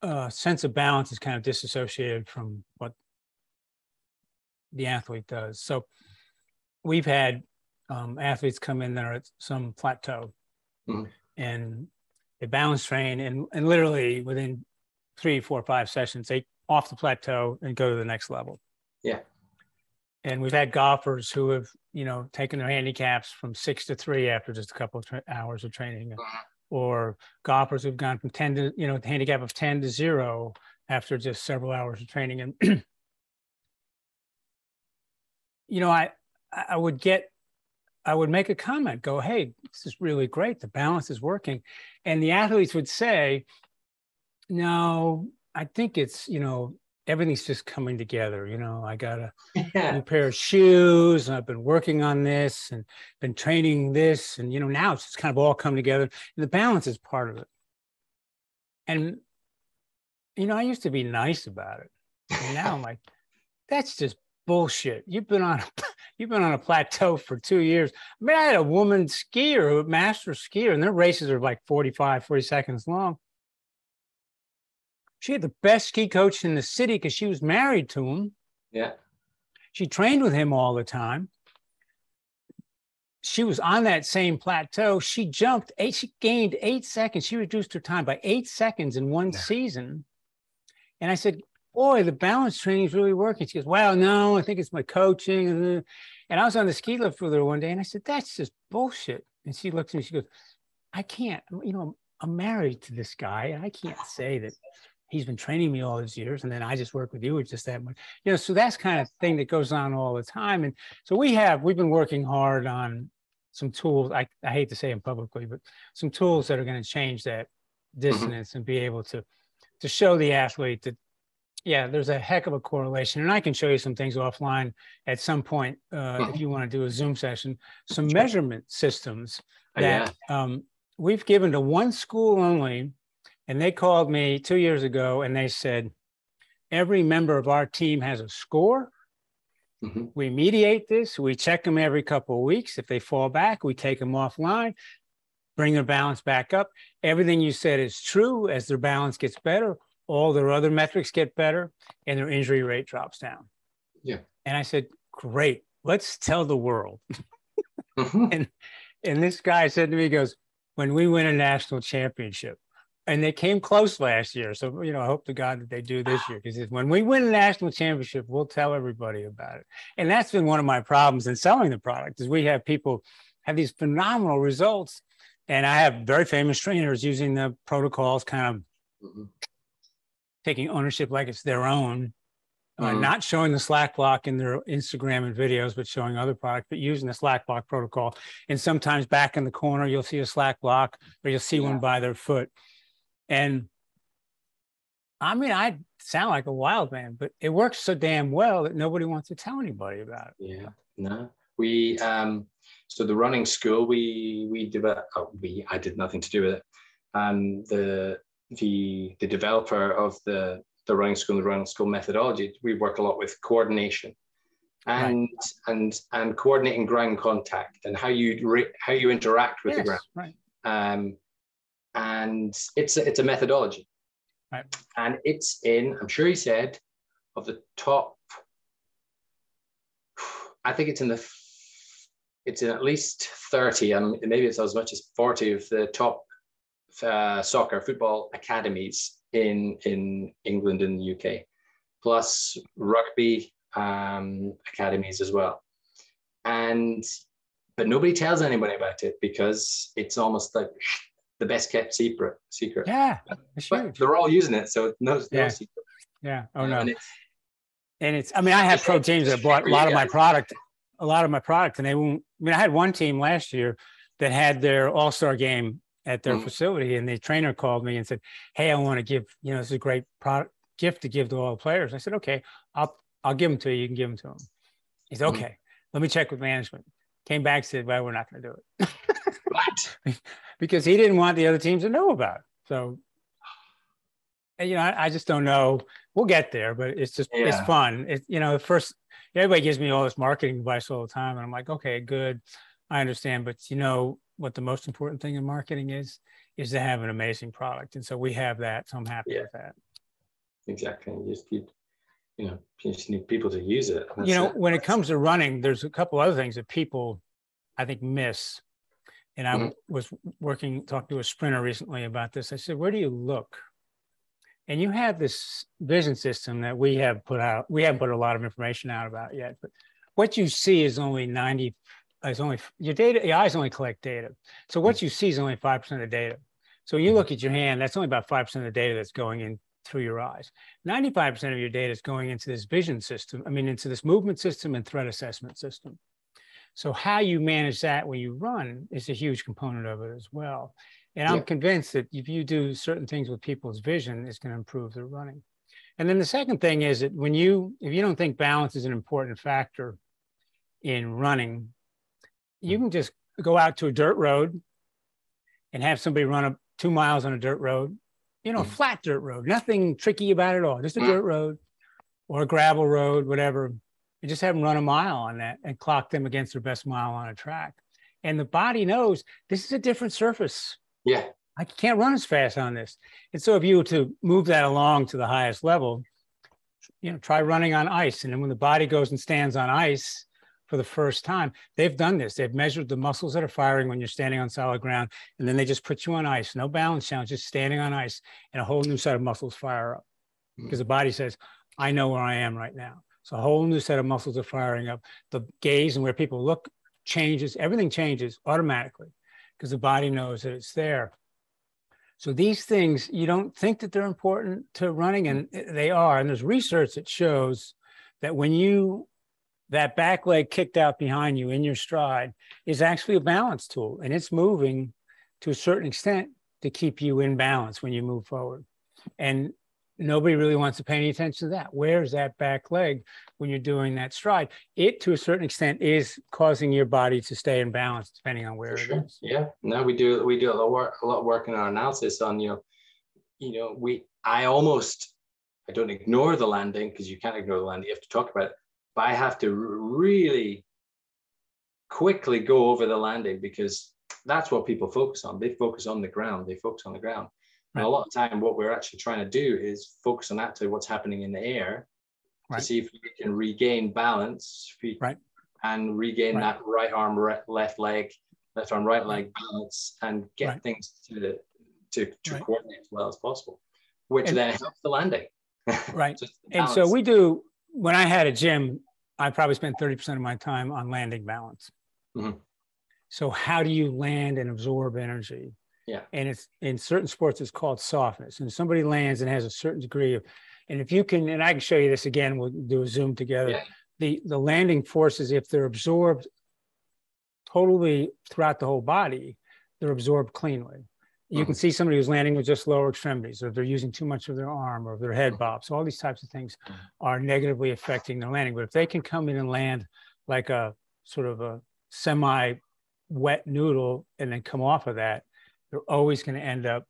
uh, sense of balance is kind of disassociated from what the athlete does so we've had um, athletes come in that are at some plateau mm-hmm. and they balance train and, and literally within three, four, five sessions, they off the plateau and go to the next level. Yeah. And we've had golfers who have, you know, taken their handicaps from six to three after just a couple of tra- hours of training, uh-huh. or golfers who've gone from 10 to, you know, the handicap of 10 to zero after just several hours of training. And, you know, I, I would get I would make a comment, go, hey, this is really great. The balance is working. And the athletes would say, no, I think it's, you know, everything's just coming together. You know, I got a new pair of shoes and I've been working on this and been training this. And, you know, now it's just kind of all come together. And the balance is part of it. And, you know, I used to be nice about it. And now I'm like, that's just bullshit. You've been on a, you've been on a plateau for two years. I mean, I had a woman skier, a master skier, and their races are like 45, 40 seconds long. She had the best ski coach in the city because she was married to him. Yeah. She trained with him all the time. She she was on that same plateau. She jumped eight, she gained eight seconds. She reduced her time by eight seconds in one yeah. season. And I said, Boy, the balance training is really working. She goes, Well, no, I think it's my coaching. And I was on the ski lift with her one day and I said, That's just bullshit. And she looks at me, she goes, I can't, you know, I'm married to this guy and I can't say that he's been training me all these years and then I just work with you with just that much. You know, so that's kind of thing that goes on all the time. And so we have, we've been working hard on some tools. I, I hate to say them publicly, but some tools that are going to change that mm-hmm. dissonance and be able to to show the athlete that yeah, there's a heck of a correlation. And I can show you some things offline at some point uh, mm-hmm. if you want to do a Zoom session, some measurement systems oh, that yeah. um, we've given to one school only and they called me two years ago and they said, every member of our team has a score. Mm-hmm. We mediate this. We check them every couple of weeks. If they fall back, we take them offline, bring their balance back up. Everything you said is true. As their balance gets better, all their other metrics get better and their injury rate drops down. Yeah. And I said, great. Let's tell the world. mm-hmm. And and this guy said to me, he goes, when we win a national championship, and they came close last year. So, you know, I hope to God that they do this year because when we win a national championship, we'll tell everybody about it. And that's been one of my problems in selling the product is we have people have these phenomenal results. And I have very famous trainers using the protocols, kind of mm-hmm. Taking ownership like it's their own, uh, mm-hmm. uh, not showing the Slackblock in their Instagram and videos, but showing other products, but using the Slackblock protocol. And sometimes back in the corner, you'll see a Slackblock or you'll see yeah. one by their foot and I mean, I sound like a wild man, but it works so damn well that nobody wants to tell anybody about it. Yeah, no. We um so the running school we we developed oh, we I did nothing to do with it. Um the the the developer of the the running school the running school methodology, we work a lot with coordination and right. and and coordinating ground contact and how you re, how you interact with yes, the ground. Right. Um, and it's a, it's a methodology. Right. And it's in, I'm sure he said, of the top, I think it's in the, it's in at least 30, and maybe it's as much as 40 of the top uh, soccer football academies in in England and the UK, plus rugby um, academies as well. And but nobody tells anybody about it because it's almost like the best kept secret. Secret. Yeah, but they're all using it, so no, yeah. no secret. Yeah. Oh no. And it's, and it's I mean, I have pro teams that bought a lot of my product, a lot of my product, and they won't. I mean, I had one team last year that had their All Star game at their mm-hmm. facility, and the trainer called me and said, "Hey, I want to give you know this is a great product gift to give to all the players." I said, "Okay, I'll I'll give them to you. You can give them to them." He said, mm-hmm. "Okay, mm-hmm. let me check with management." Came back said, "Well, we're not going to do it." what? because he didn't want the other teams to know about it. So, you know, I, I just don't know. We'll get there, but it's just yeah. it's fun. It, you know, first everybody gives me all this marketing advice all the time, and I'm like, okay, good, I understand, but you know what the most important thing in marketing is is to have an amazing product, and so we have that. So I'm happy yeah. with that. Exactly. You just need, you know, you just need people to use it. You know, it. when it comes to running, there's a couple other things that people, I think, miss and I mm-hmm. was working, talking to a sprinter recently about this. I said, Where do you look? And you have this vision system that we have put out. We haven't put a lot of information out about yet, but what you see is only 90, Uh, is only your data, your eyes only collect data. So what mm. you see is only 5% of the data. So you mm-hmm. look at your hand, that's only about 5% of the data that's going in through your eyes. 95% of your data is going into this vision system, I mean, into this movement system and threat assessment system. So how you manage that when you run is a huge component of it as well. And I'm convinced that if you do certain things with people's vision, it's going to improve their running. And then the second thing is that when you, if you don't think balance is an important factor in running, you can just go out to a dirt road and have somebody run up two miles on a dirt road, you know, mm. flat dirt road, nothing tricky about it at all, just a mm. dirt road or a gravel road, whatever and just have them run a mile on that and clock them against their best mile on a track. And the body knows this is a different surface. Yeah. I can't run as fast on this. And so if you were to move that along to the highest level, you know, try running on ice. And then when the body goes and stands on ice, for the first time. They've done this. They've measured the muscles that are firing when you're standing on solid ground, and then they just put you on ice. No balance challenge, just standing on ice, and a whole new set of muscles fire up because hmm. the body says, "I know where I am right now." So a whole new set of muscles are firing up. The gaze and where people look changes. Everything changes automatically because the body knows that it's there. So these things, you don't think that they're important to running, and they are. And there's research that shows that when you that back leg kicked out behind you in your stride is actually a balance tool, and it's moving to a certain extent to keep you in balance when you move forward. And nobody really wants to pay any attention to that. Where's that back leg when you're doing that stride? It, to a certain extent, is causing your body to stay in balance, depending on where sure. it is. Yeah. No, we do we do a lot of work, a lot of work in our analysis on you know, you know, we I almost I don't ignore the landing because you can't ignore the landing. You have to talk about it, but I have to really quickly go over the landing because that's what people focus on. They focus on the ground. They focus on the ground. And a lot of time, what we're actually trying to do is focus on actually what's happening in the air right. to see if we can regain balance right. and regain right. that right arm, right, left leg, left arm, right leg balance and get things to to, to coordinate as well as possible, which and, then helps the landing. Right. and so we do, when I had a gym, I probably spent 30% of my time on landing balance. Mm-hmm. So how do you land and absorb energy? Yeah. And it's in certain sports, it's called softness. And somebody lands and has a certain degree of, and if you can, and I can show you this again, we'll do a zoom together. Yeah. The the landing forces, if they're absorbed totally throughout the whole body, they're absorbed cleanly. You mm-hmm. can see somebody who's landing with just lower extremities, or they're using too much of their arm, or their head mm-hmm. bops. All these types of things mm-hmm. are negatively affecting their landing. But if they can come in and land like a sort of a semi wet noodle and then come off of that, they're always going to end up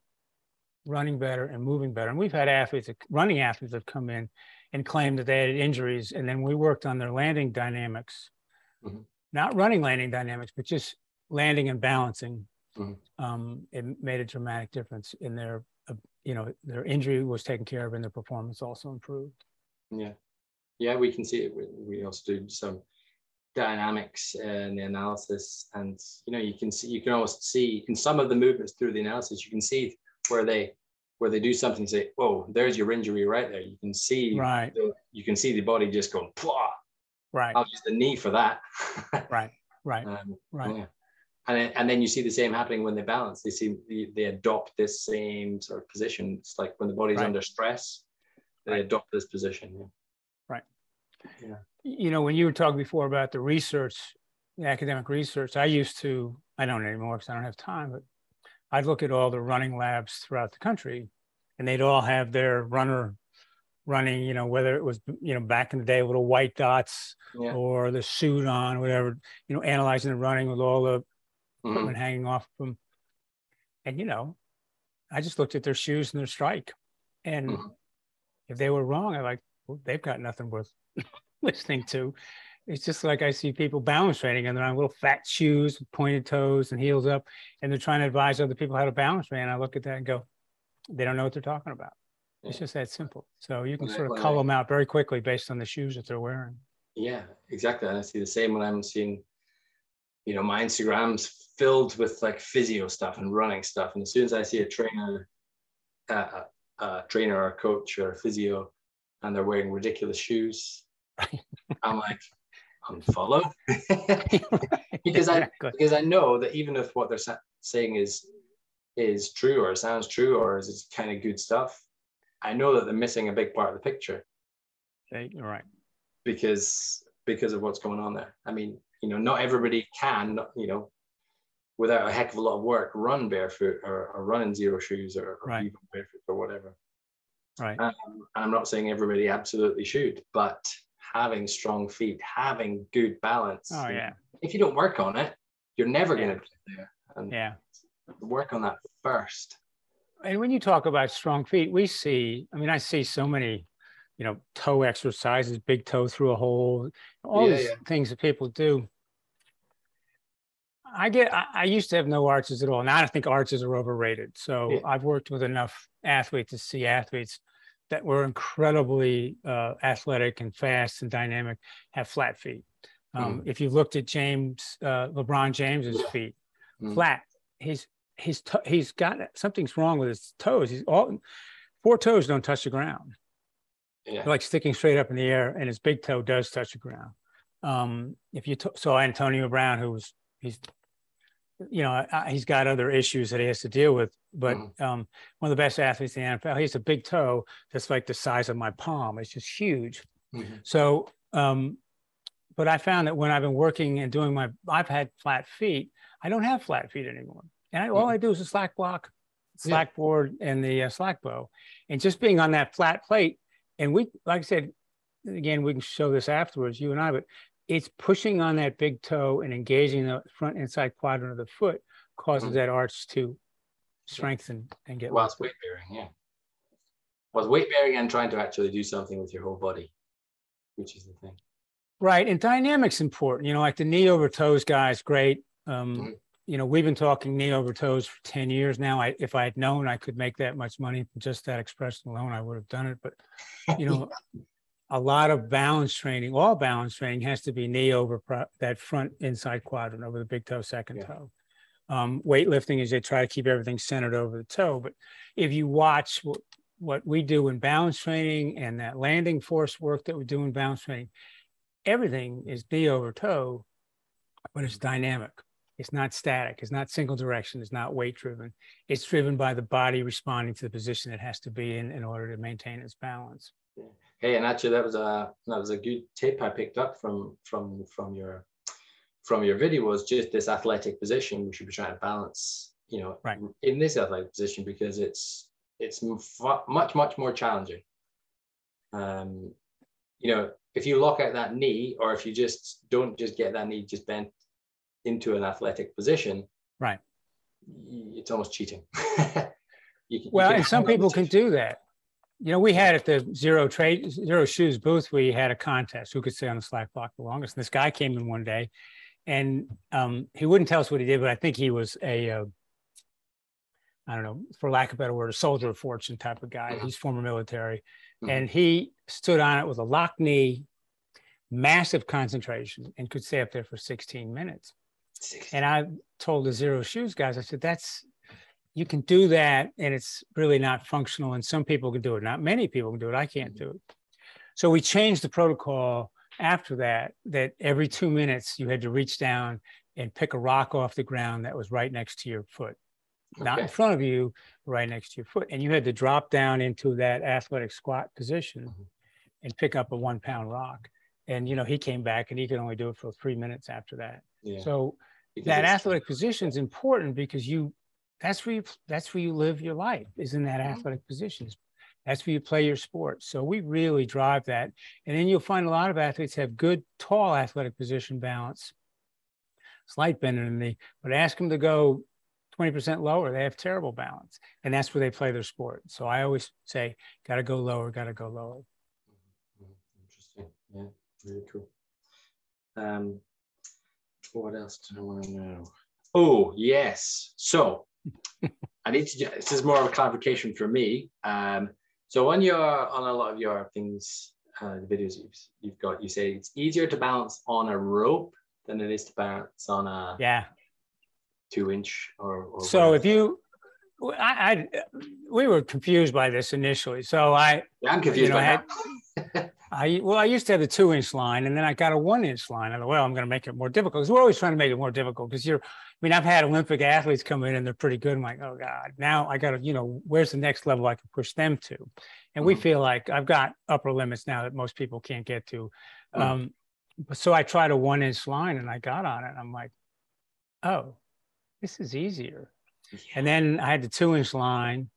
running better and moving better. And we've had athletes, running athletes, have come in and claimed that they had injuries, and then we worked on their landing dynamics, mm-hmm. not running landing dynamics, but just landing and balancing. Mm-hmm. Um, it made a dramatic difference in their, uh, you know, their injury was taken care of, and their performance also improved. Yeah, yeah, we can see it. We, we also do some dynamics in the analysis and you know you can see you can almost see in some of the movements through the analysis you can see where they where they do something say oh there's your injury right there you can see right the, you can see the body just going Plah! right i'll use the knee for that right right um, right yeah. And, and then you see the same happening when they balance they see they, they adopt this same sort of position it's like when the body's right. under stress they right. adopt this position yeah. right yeah you know, when you were talking before about the research, the academic research, I used to, I don't anymore because I don't have time, but I'd look at all the running labs throughout the country and they'd all have their runner running, you know, whether it was, you know, back in the day, little white dots yeah. or the suit on, whatever, you know, analyzing the running with all the mm-hmm. hanging off them. And, you know, I just looked at their shoes and their strike. And mm-hmm. if they were wrong, I like, well, they've got nothing worth listening to. It's just like I see people balance training and they're on little fat shoes, pointed toes and heels up, and they're trying to advise other people how to balance train. I look at that and go, they don't know what they're talking about. Yeah. It's just that simple. So you can sort of cull them out very quickly based on the shoes that they're wearing. Yeah, exactly. And I see the same when I'm seeing, you know, my Instagram's filled with like physio stuff and running stuff. And as soon as I see a trainer, uh, a trainer or a coach or a physio, and they're wearing ridiculous shoes, I'm like, unfollow because I because I know that even if what they're saying is is true or sounds true or is kind of good stuff, I know that they're missing a big part of the picture. Okay, all right. Because because of what's going on there. I mean, you know, not everybody can, you know, without a heck of a lot of work, run barefoot or, or run in Xero shoes or, or right. even barefoot or whatever. Right. Um, I'm not saying everybody absolutely should, but having strong feet, having good balance. Oh yeah. If you don't work on it, you're never yeah. going to get there. And yeah. Work on that first. And when you talk about strong feet, we see. I mean, I see so many, you know, toe exercises, big toe through a hole, all yeah, these yeah. things that people do. I get. I, I, used to have no arches at all. Now I think arches are overrated. So I've worked with enough athletes to see athletes that were incredibly uh, athletic and fast and dynamic have flat feet. Um, mm. If you looked at James, uh, LeBron James's feet, mm. flat, he's he's to- he's got something's wrong with his toes. He's all four toes don't touch the ground. Yeah. like sticking straight up in the air, and his big toe does touch the ground. Um, if you t- saw Antonio Brown, who was he's you know he's got other issues that he has to deal with, but mm. um, one of the best athletes in the NFL. He has a big toe that's like the size of my palm. It's just huge. Mm-hmm. So, um, but I found that when I've been working and doing my, I've had flat feet. I don't have flat feet anymore. And I, all mm-hmm. I do is a Slackblock, slack yeah. board, and the uh, Slackbow. And just being on that flat plate, and we, like I said, again, we can show this afterwards, you and I, but it's pushing on that big toe and engaging the front inside quadrant of the foot causes mm-hmm. that arch to strengthen and get. Well, it's weight bearing, yeah. Well, it's weight bearing and trying to actually do something with your whole body, which is the thing. Right, and dynamics important. You know, like the knee over toes guys, great. Um, mm-hmm you know, we've been talking knee over toes for 10 years now. I, if I had known I could make that much money from just that expression alone, I would have done it. But, you know, a lot of balance training, all balance training has to be knee over pro- that front inside quadrant over the big toe, second yeah. toe. Um, weightlifting is they try to keep everything centered over the toe. But if you watch what, what we do in balance training and that landing force work that we do in balance training, everything is knee over toe, but it's dynamic it's not static. It's not single direction. It's not weight driven. It's driven by the body responding to the position it has to be in in order to maintain its balance. Hey, and actually, that was a that was a good tip I picked up from from from your from your video was just this athletic position we should be trying to balance. You know, right. in this athletic position because it's it's much much more challenging. Um, you know, if you lock out that knee, or if you just don't just get that knee just bent into an athletic position, right? It's almost cheating. you, well, you and some people can do that. You know, we had at the zero trade Xero shoes booth, we had a contest who could stay on the Slackblock the longest. And this guy came in one day, and um, he wouldn't tell us what he did, but I think he was a uh, I don't know, for lack of a better word, a soldier of fortune type of guy. Mm-hmm. He's former military. Mm-hmm. And he stood on it with a lock knee, massive concentration, and could stay up there for 16 minutes. And I told the Xero shoes guys, I said, that's, you can do that and it's really not functional. And some people can do it. Not many people can do it. I can't do it. So we changed the protocol after that, that every two minutes you had to reach down and pick a rock off the ground that was right next to your foot. Okay. Not in front of you, right next to your foot. And you had to drop down into that athletic squat position mm-hmm. and pick up a one pound rock. And, you know, he came back and he could only do it for three minutes after that. Yeah. So that athletic position is important because you that's where you that's where you live your life is in that mm-hmm. athletic position. That's where you play your sport. So we really drive that. And then you'll find a lot of athletes have good tall athletic position balance. Slight bend in the knee but ask them to go 20% lower they have terrible balance. And that's where they play their sport. So i always say got to go lower got to go lower. Mm-hmm. interesting. Yeah very cool um, what else do I want to know? Oh, yes. So I need to, this is more of a clarification for me. Um, so on your, on a lot of your things, uh, the videos you've, you've got, you say it's easier to balance on a rope than it is to balance on a yeah two inch or, or so whatever. if you I, I, we were confused by this initially so i yeah, i'm confused you know, by that I well, I used to have the two inch line, and then I got a one inch line. I thought, well, I'm going to make it more difficult because we're always trying to make it more difficult. Because you're, I mean, I've had Olympic athletes come in and they're pretty good. I'm like, oh god, now I got to, you know, where's the next level I can push them to? And mm-hmm. we feel like I've got upper limits now that most people can't get to. Mm-hmm. Um, so I tried a one inch line, and I got on it. I'm like, oh, this is easier. Yeah. And then I had the two inch line.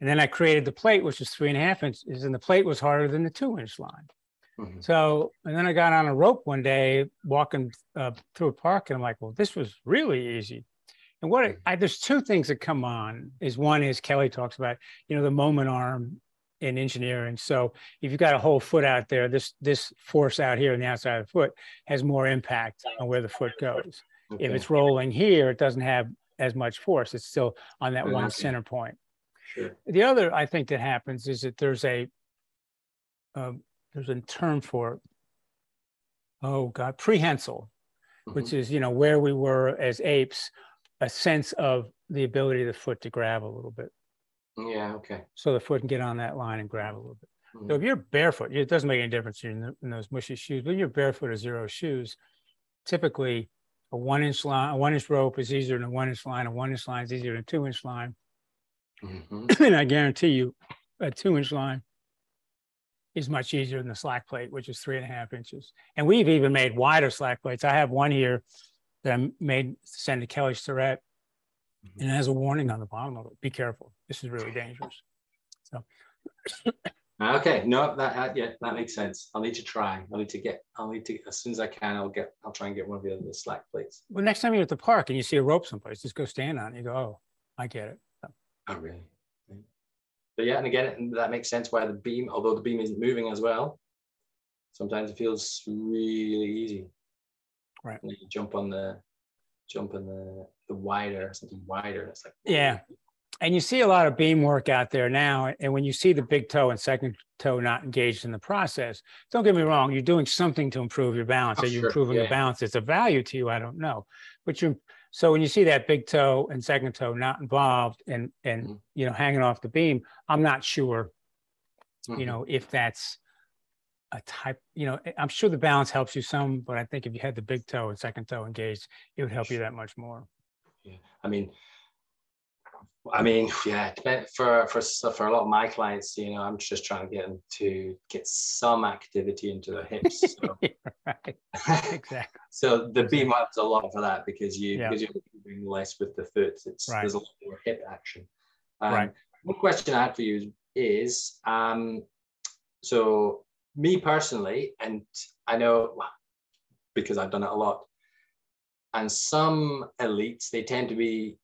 And then I created the plate, which was three and a half inches, and the plate was harder than the two inch line. Mm-hmm. So, and then I got on a rope one day walking uh, through a park, and I'm like, well, this was really easy. And what mm-hmm. I, there's two things that come on is one is Kelly talks about, you know, the moment arm in engineering. So if you've got a whole foot out there, this this force out here on the outside of the foot has more impact on where the foot goes. Okay. If it's rolling here, it doesn't have as much force. It's still on that one center point. Sure. The other I think that happens is that there's a um, there's a term for oh God, prehensile, mm-hmm. which is, you know, where we were as apes, a sense of the ability of the foot to grab a little bit. Yeah, okay. So the foot can get on that line and grab a little bit. Mm-hmm. So if you're barefoot, it doesn't make any difference in, in those mushy shoes, but if you're barefoot or Xero shoes, typically a one inch line, a one inch rope is easier than a one inch line. A one inch line is easier than a two inch line. Mm-hmm. and I guarantee you, a two inch line is much easier than the slack plate, which is three and a half inches. And we've even made wider slack plates. I have one here that I made send to Kelly Starrett, mm-hmm. and it has a warning on the bottom of it. Be careful. This is really dangerous. So Okay, no, that yeah, that makes sense. I'll need to try. I'll need to get. I'll need to as soon as I can. I'll get. I'll try and get one of the other slack plates. Well, next time you're at the park and you see a rope someplace, just go stand on it. You go, oh, I get it. Oh, really? But yeah, and again, that makes sense why the beam, although the beam isn't moving as well, sometimes it feels really easy. Right. And you jump on the, jump on the the wider something wider. It's like yeah, and you see a lot of beam work out there now. And when you see the big toe and second toe not engaged in the process, don't get me wrong, you're doing something to improve your balance. Oh, Are you sure. improving yeah. the balance? It's a value to you. I don't know. But you're so when you see that big toe and second toe not involved and and mm-hmm. you know hanging off the beam, I'm not sure, mm-hmm. you know, if that's a type, you know, I'm sure the balance helps you some, but I think if you had the big toe and second toe engaged, it would help you that much more. Yeah. I mean, I mean, yeah, for for for a lot of my clients, you know, I'm just trying to get them to get some activity into their hips. So. right. Exactly. so the beam up's a lot for that because you yeah. because you're doing less with the foot. It's right. there's a lot more hip action. Um, right. One question I have for you is, um, so me personally, and I know because I've done it a lot, and some elites they tend to be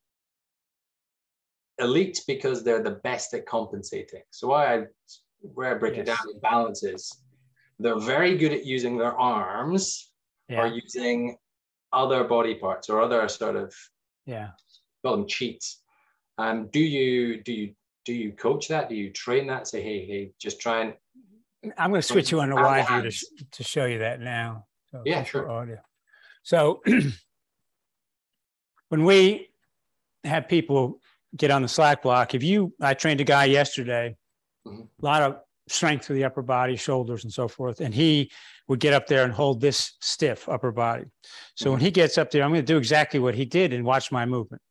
elite because they're the best at compensating. So why I where I break yes. it down in balances, they're very good at using their arms yeah. or using other body parts or other sort of yeah call them cheats. Um, do you do you do you coach that? Do you train that? Say, hey, hey, just try and. I'm going to switch you on the wide view to, to show you that now. So yeah, sure. Audio. So when we have people get on the Slackblock. If you, I trained a guy yesterday, mm-hmm. a lot of strength through the upper body, shoulders, and so forth. And he would get up there and hold this stiff upper body. So mm-hmm. when he gets up there, I'm going to do exactly what he did and watch my movement.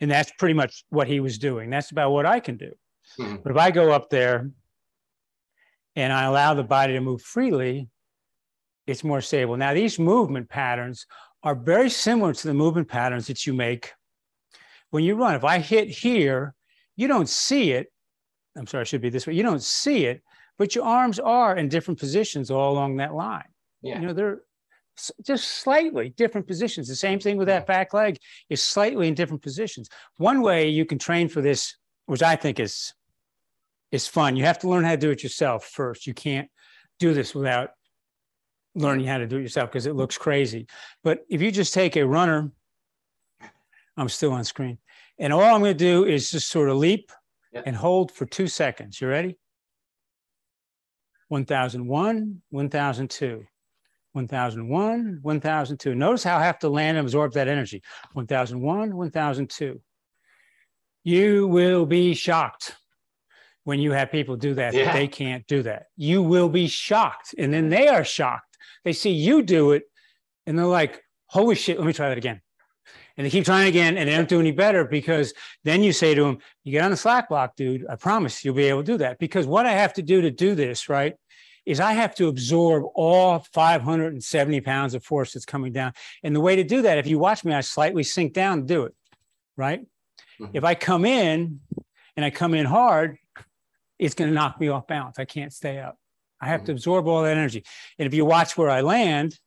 And that's pretty much what he was doing. That's about what I can do. Mm-hmm. But if I go up there and I allow the body to move freely, it's more stable. Now, these movement patterns are very similar to the movement patterns that you make when you run, if I hit here, you don't see it. I'm sorry, I should be this way. You don't see it, but your arms are in different positions all along that line. Yeah. You know, they're just slightly different positions. The same thing with that back leg is slightly in different positions. One way you can train for this, which I think is is fun. You have to learn how to do it yourself first. You can't do this without learning how to do it yourself because it looks crazy. But if you just take a runner I'm still on screen. And all I'm going to do is just sort of leap and hold for two seconds. You ready? 1001, 1002, 1001, 1002. Notice how I have to land and absorb that energy. 1001, 1002. You will be shocked when you have people do that, yeah. that they can't do that. You will be shocked. And then they are shocked. They see you do it and they're like, holy shit, let me try that again and they keep trying again and they don't do any better because then you say to them, you get on the Slackblock, dude. I promise you'll be able to do that. Because what I have to do to do this, right, is I have to absorb all 570 pounds of force that's coming down. And the way to do that, if you watch me, I slightly sink down to do it, right? Mm-hmm. If I come in and I come in hard, it's going to knock me off balance. I can't stay up. I have mm-hmm. to absorb all that energy. And if you watch where I land,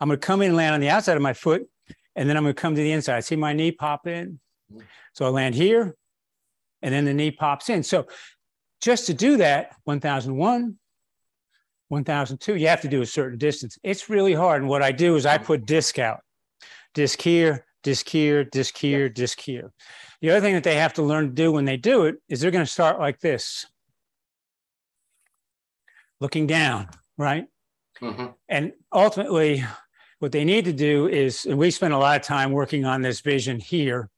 I'm going to come in and land on the outside of my foot and then I'm going to come to the inside. I See my knee pop in. So I land here, and then the knee pops in. So just to do that, 1001, 1002, you have to do a certain distance. It's really hard. And what I do is I put disc out, disc here, disc here, disc here, disc here. The other thing that they have to learn to do when they do it is they're going to start like this, looking down, right? Mm-hmm. And ultimately, what they need to do is, and we spend a lot of time working on this vision here.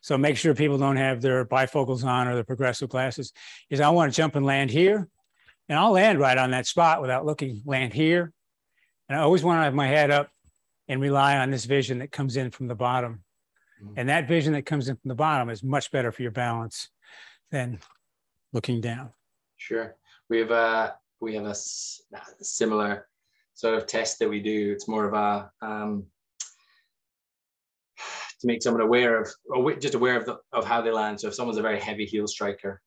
So make sure people don't have their bifocals on or their progressive glasses. Is I want to jump and land here, and I'll land right on that spot without looking. Land here, and I always want to have my head up and rely on this vision that comes in from the bottom. Mm-hmm. And that vision that comes in from the bottom is much better for your balance than looking down. Sure. We have a we have a, a similar sort of test that we do. It's more of a um, to make someone aware of, or just aware of the, of how they land. So if someone's a very heavy heel striker,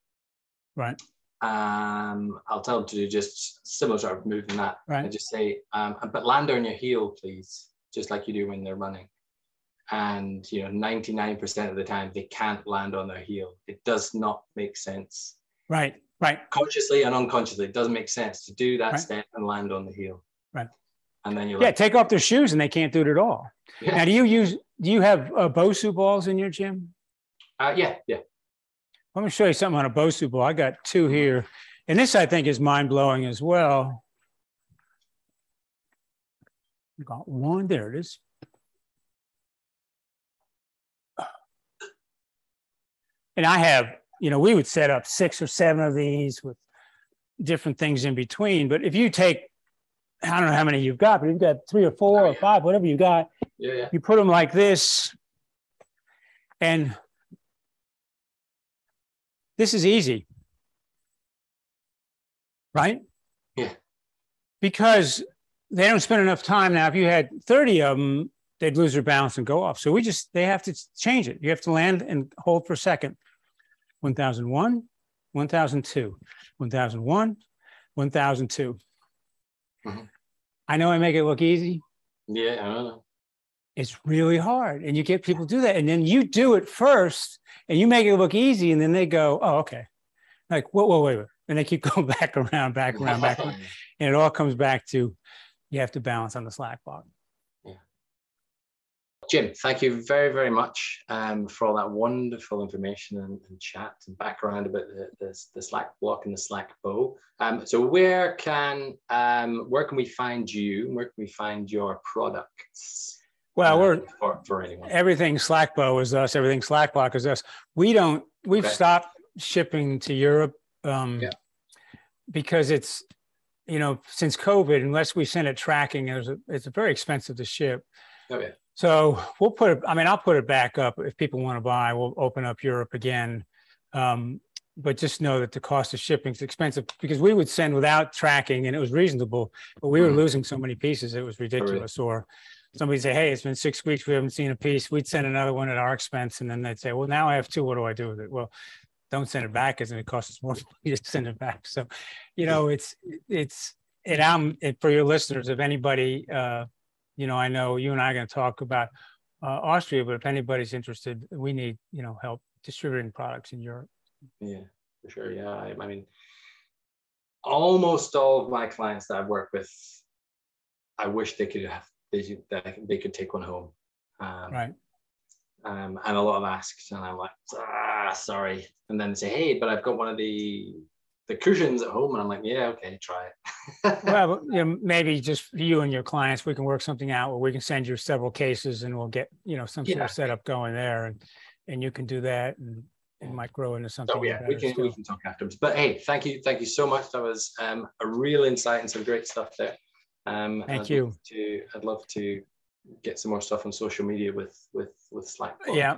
right, um, I'll tell them to do just similar sort of move than that. Right. And just say, um, but land on your heel, please, just like you do when they're running. And you know, 99% of the time they can't land on their heel. It does not make sense. Right. Right. Consciously and unconsciously, it doesn't make sense to do that right. step and land on the heel. Right. And then you yeah, like, take off their shoes and they can't do it at all. Yeah. Now, do you use do you have uh, Bosu balls in your gym? Uh, yeah, yeah. Let me show you something on a Bosu ball. I got two here, and this I think is mind blowing as well. Got one there. It is. And I have you know, we would set up six or seven of these with different things in between. But if you take, I don't know how many you've got, but you've got three or four oh, or five, whatever you got, yeah, yeah. you put them like this. And this is easy, right? Yeah. Because they don't spend enough time now. If you had 30 of them, they'd lose their balance and go off. So we just, they have to change it. You have to land and hold for a second. 1001, 1002, 1001, 1002. Mm-hmm. I know I make it look easy. Yeah, I don't know. It's really hard. And you get people do that. And then you do it first and you make it look easy. And then they go, oh, okay. Like, whoa, whoa, wait, wait. And they keep going back around, back around, back around. And it all comes back to you have to balance on the Slackblock. Jim, thank you very, very much um, for all that wonderful information and, and chat and background about the, the, the, Slack block and the Slack bow. Um, so where can um, where can we find you? Where can we find your products? Well, uh, we're for, for anyone. Everything Slackbow is us. Everything Slackblock is us. We don't. We've okay. stopped shipping to Europe um, yeah. because it's you know since COVID, unless we send it tracking, it's, a, it's very expensive to ship. Oh yeah. So we'll put it, I mean, I'll put it back up if people want to buy, we'll open up Europe again. Um, but just know that the cost of shipping is expensive because we would send without tracking and it was reasonable, but we were mm-hmm. losing so many pieces, it was ridiculous. Or somebody say, Hey, it's been six weeks, we haven't seen a piece. We'd send another one at our expense. And then they'd say, Well, now I have two. What do I do with it? Well, don't send it back because it costs us more to send it back. So, you know, it's, it's, and I'm, it, for your listeners, if anybody, uh, you know, I know you and I are going to talk about uh, Austria, but if anybody's interested, we need, you know, help distributing products in Europe. Yeah, for sure. Yeah. I, I mean, almost all of my clients that I've worked with, I wish they could have, they, that they could take one home. Um, right. Um, and a lot of asks, and I'm like, ah, sorry. And then say, hey, but I've got one of the the cushions at home and i'm like yeah okay try it. Well you know, maybe just for you and your clients we can work something out where we can send you several cases and we'll get you know some yeah. sort of setup going there and and you can do that and it might grow into something oh yeah we can still. we can talk afterwards. But hey thank you thank you so much. That was um, a real insight and some great stuff there. Um thank I'd you. to i'd love to get some more stuff on social media with with with slack yeah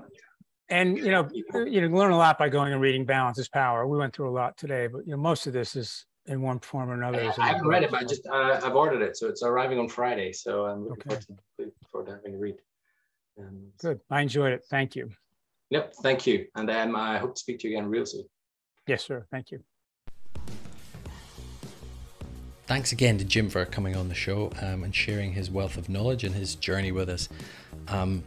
and you know you know learn a lot by going and reading balance is power. We went through a lot today but you know most of this is in one form or another. I haven't read it but i just uh, i've ordered it so it's arriving on friday so i'm looking okay. forward, to, forward to having a read. Um, good. I enjoyed it. Thank you. Yep thank you. And um, i hope to speak to you again real soon. Yes sir. Thank you. Thanks again to Jim for coming on the show um, and sharing his wealth of knowledge and his journey with us. Um,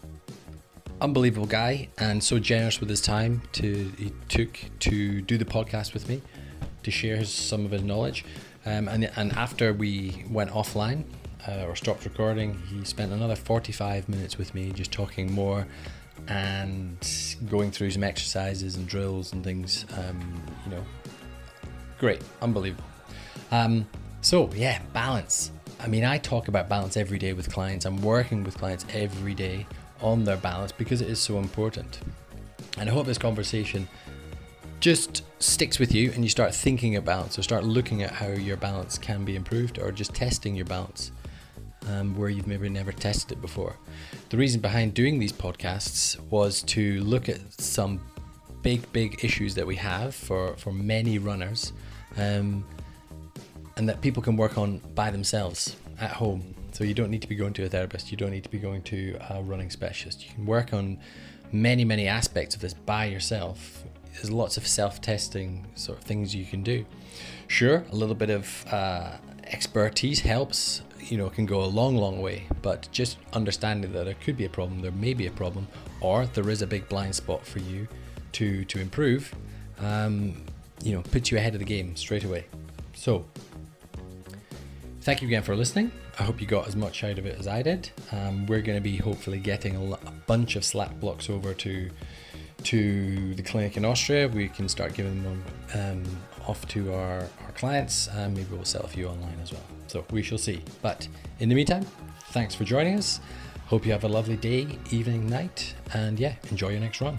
unbelievable guy and so generous with his time to he took to do the podcast with me to share his, some of his knowledge. Um, and, and after we went offline uh, or stopped recording he spent another 45 minutes with me just talking more and going through some exercises and drills and things um, you know. Great unbelievable. Um, so yeah balance. I mean, I talk about balance every day with clients. I'm working with clients every day on their balance because it is so important. And I hope this conversation just sticks with you and you start thinking about so start looking at how your balance can be improved or just testing your balance um, where you've maybe never tested it before the reason behind doing these podcasts was to look at some big big issues that we have for for many runners um, and that people can work on by themselves at home so you don't need to be going to a therapist you don't need to be going to a running specialist you can work on many many aspects of this by yourself there's lots of self-testing sort of things you can do. Sure, a little bit of uh, expertise helps. You know, can go a long, long way. But just understanding that there could be a problem, there may be a problem, or there is a big blind spot for you to to improve. Um, you know, puts you ahead of the game straight away. So, thank you again for listening. I hope you got as much out of it as I did. Um, we're going to be hopefully getting a, bunch of Slackblocks over to to the clinic in Austria. We can start giving them um, off to our, our clients and maybe we'll sell a few online as well. So we shall see. But in the meantime, thanks for joining us. Hope you have a lovely day, evening, night, and yeah, enjoy your next run.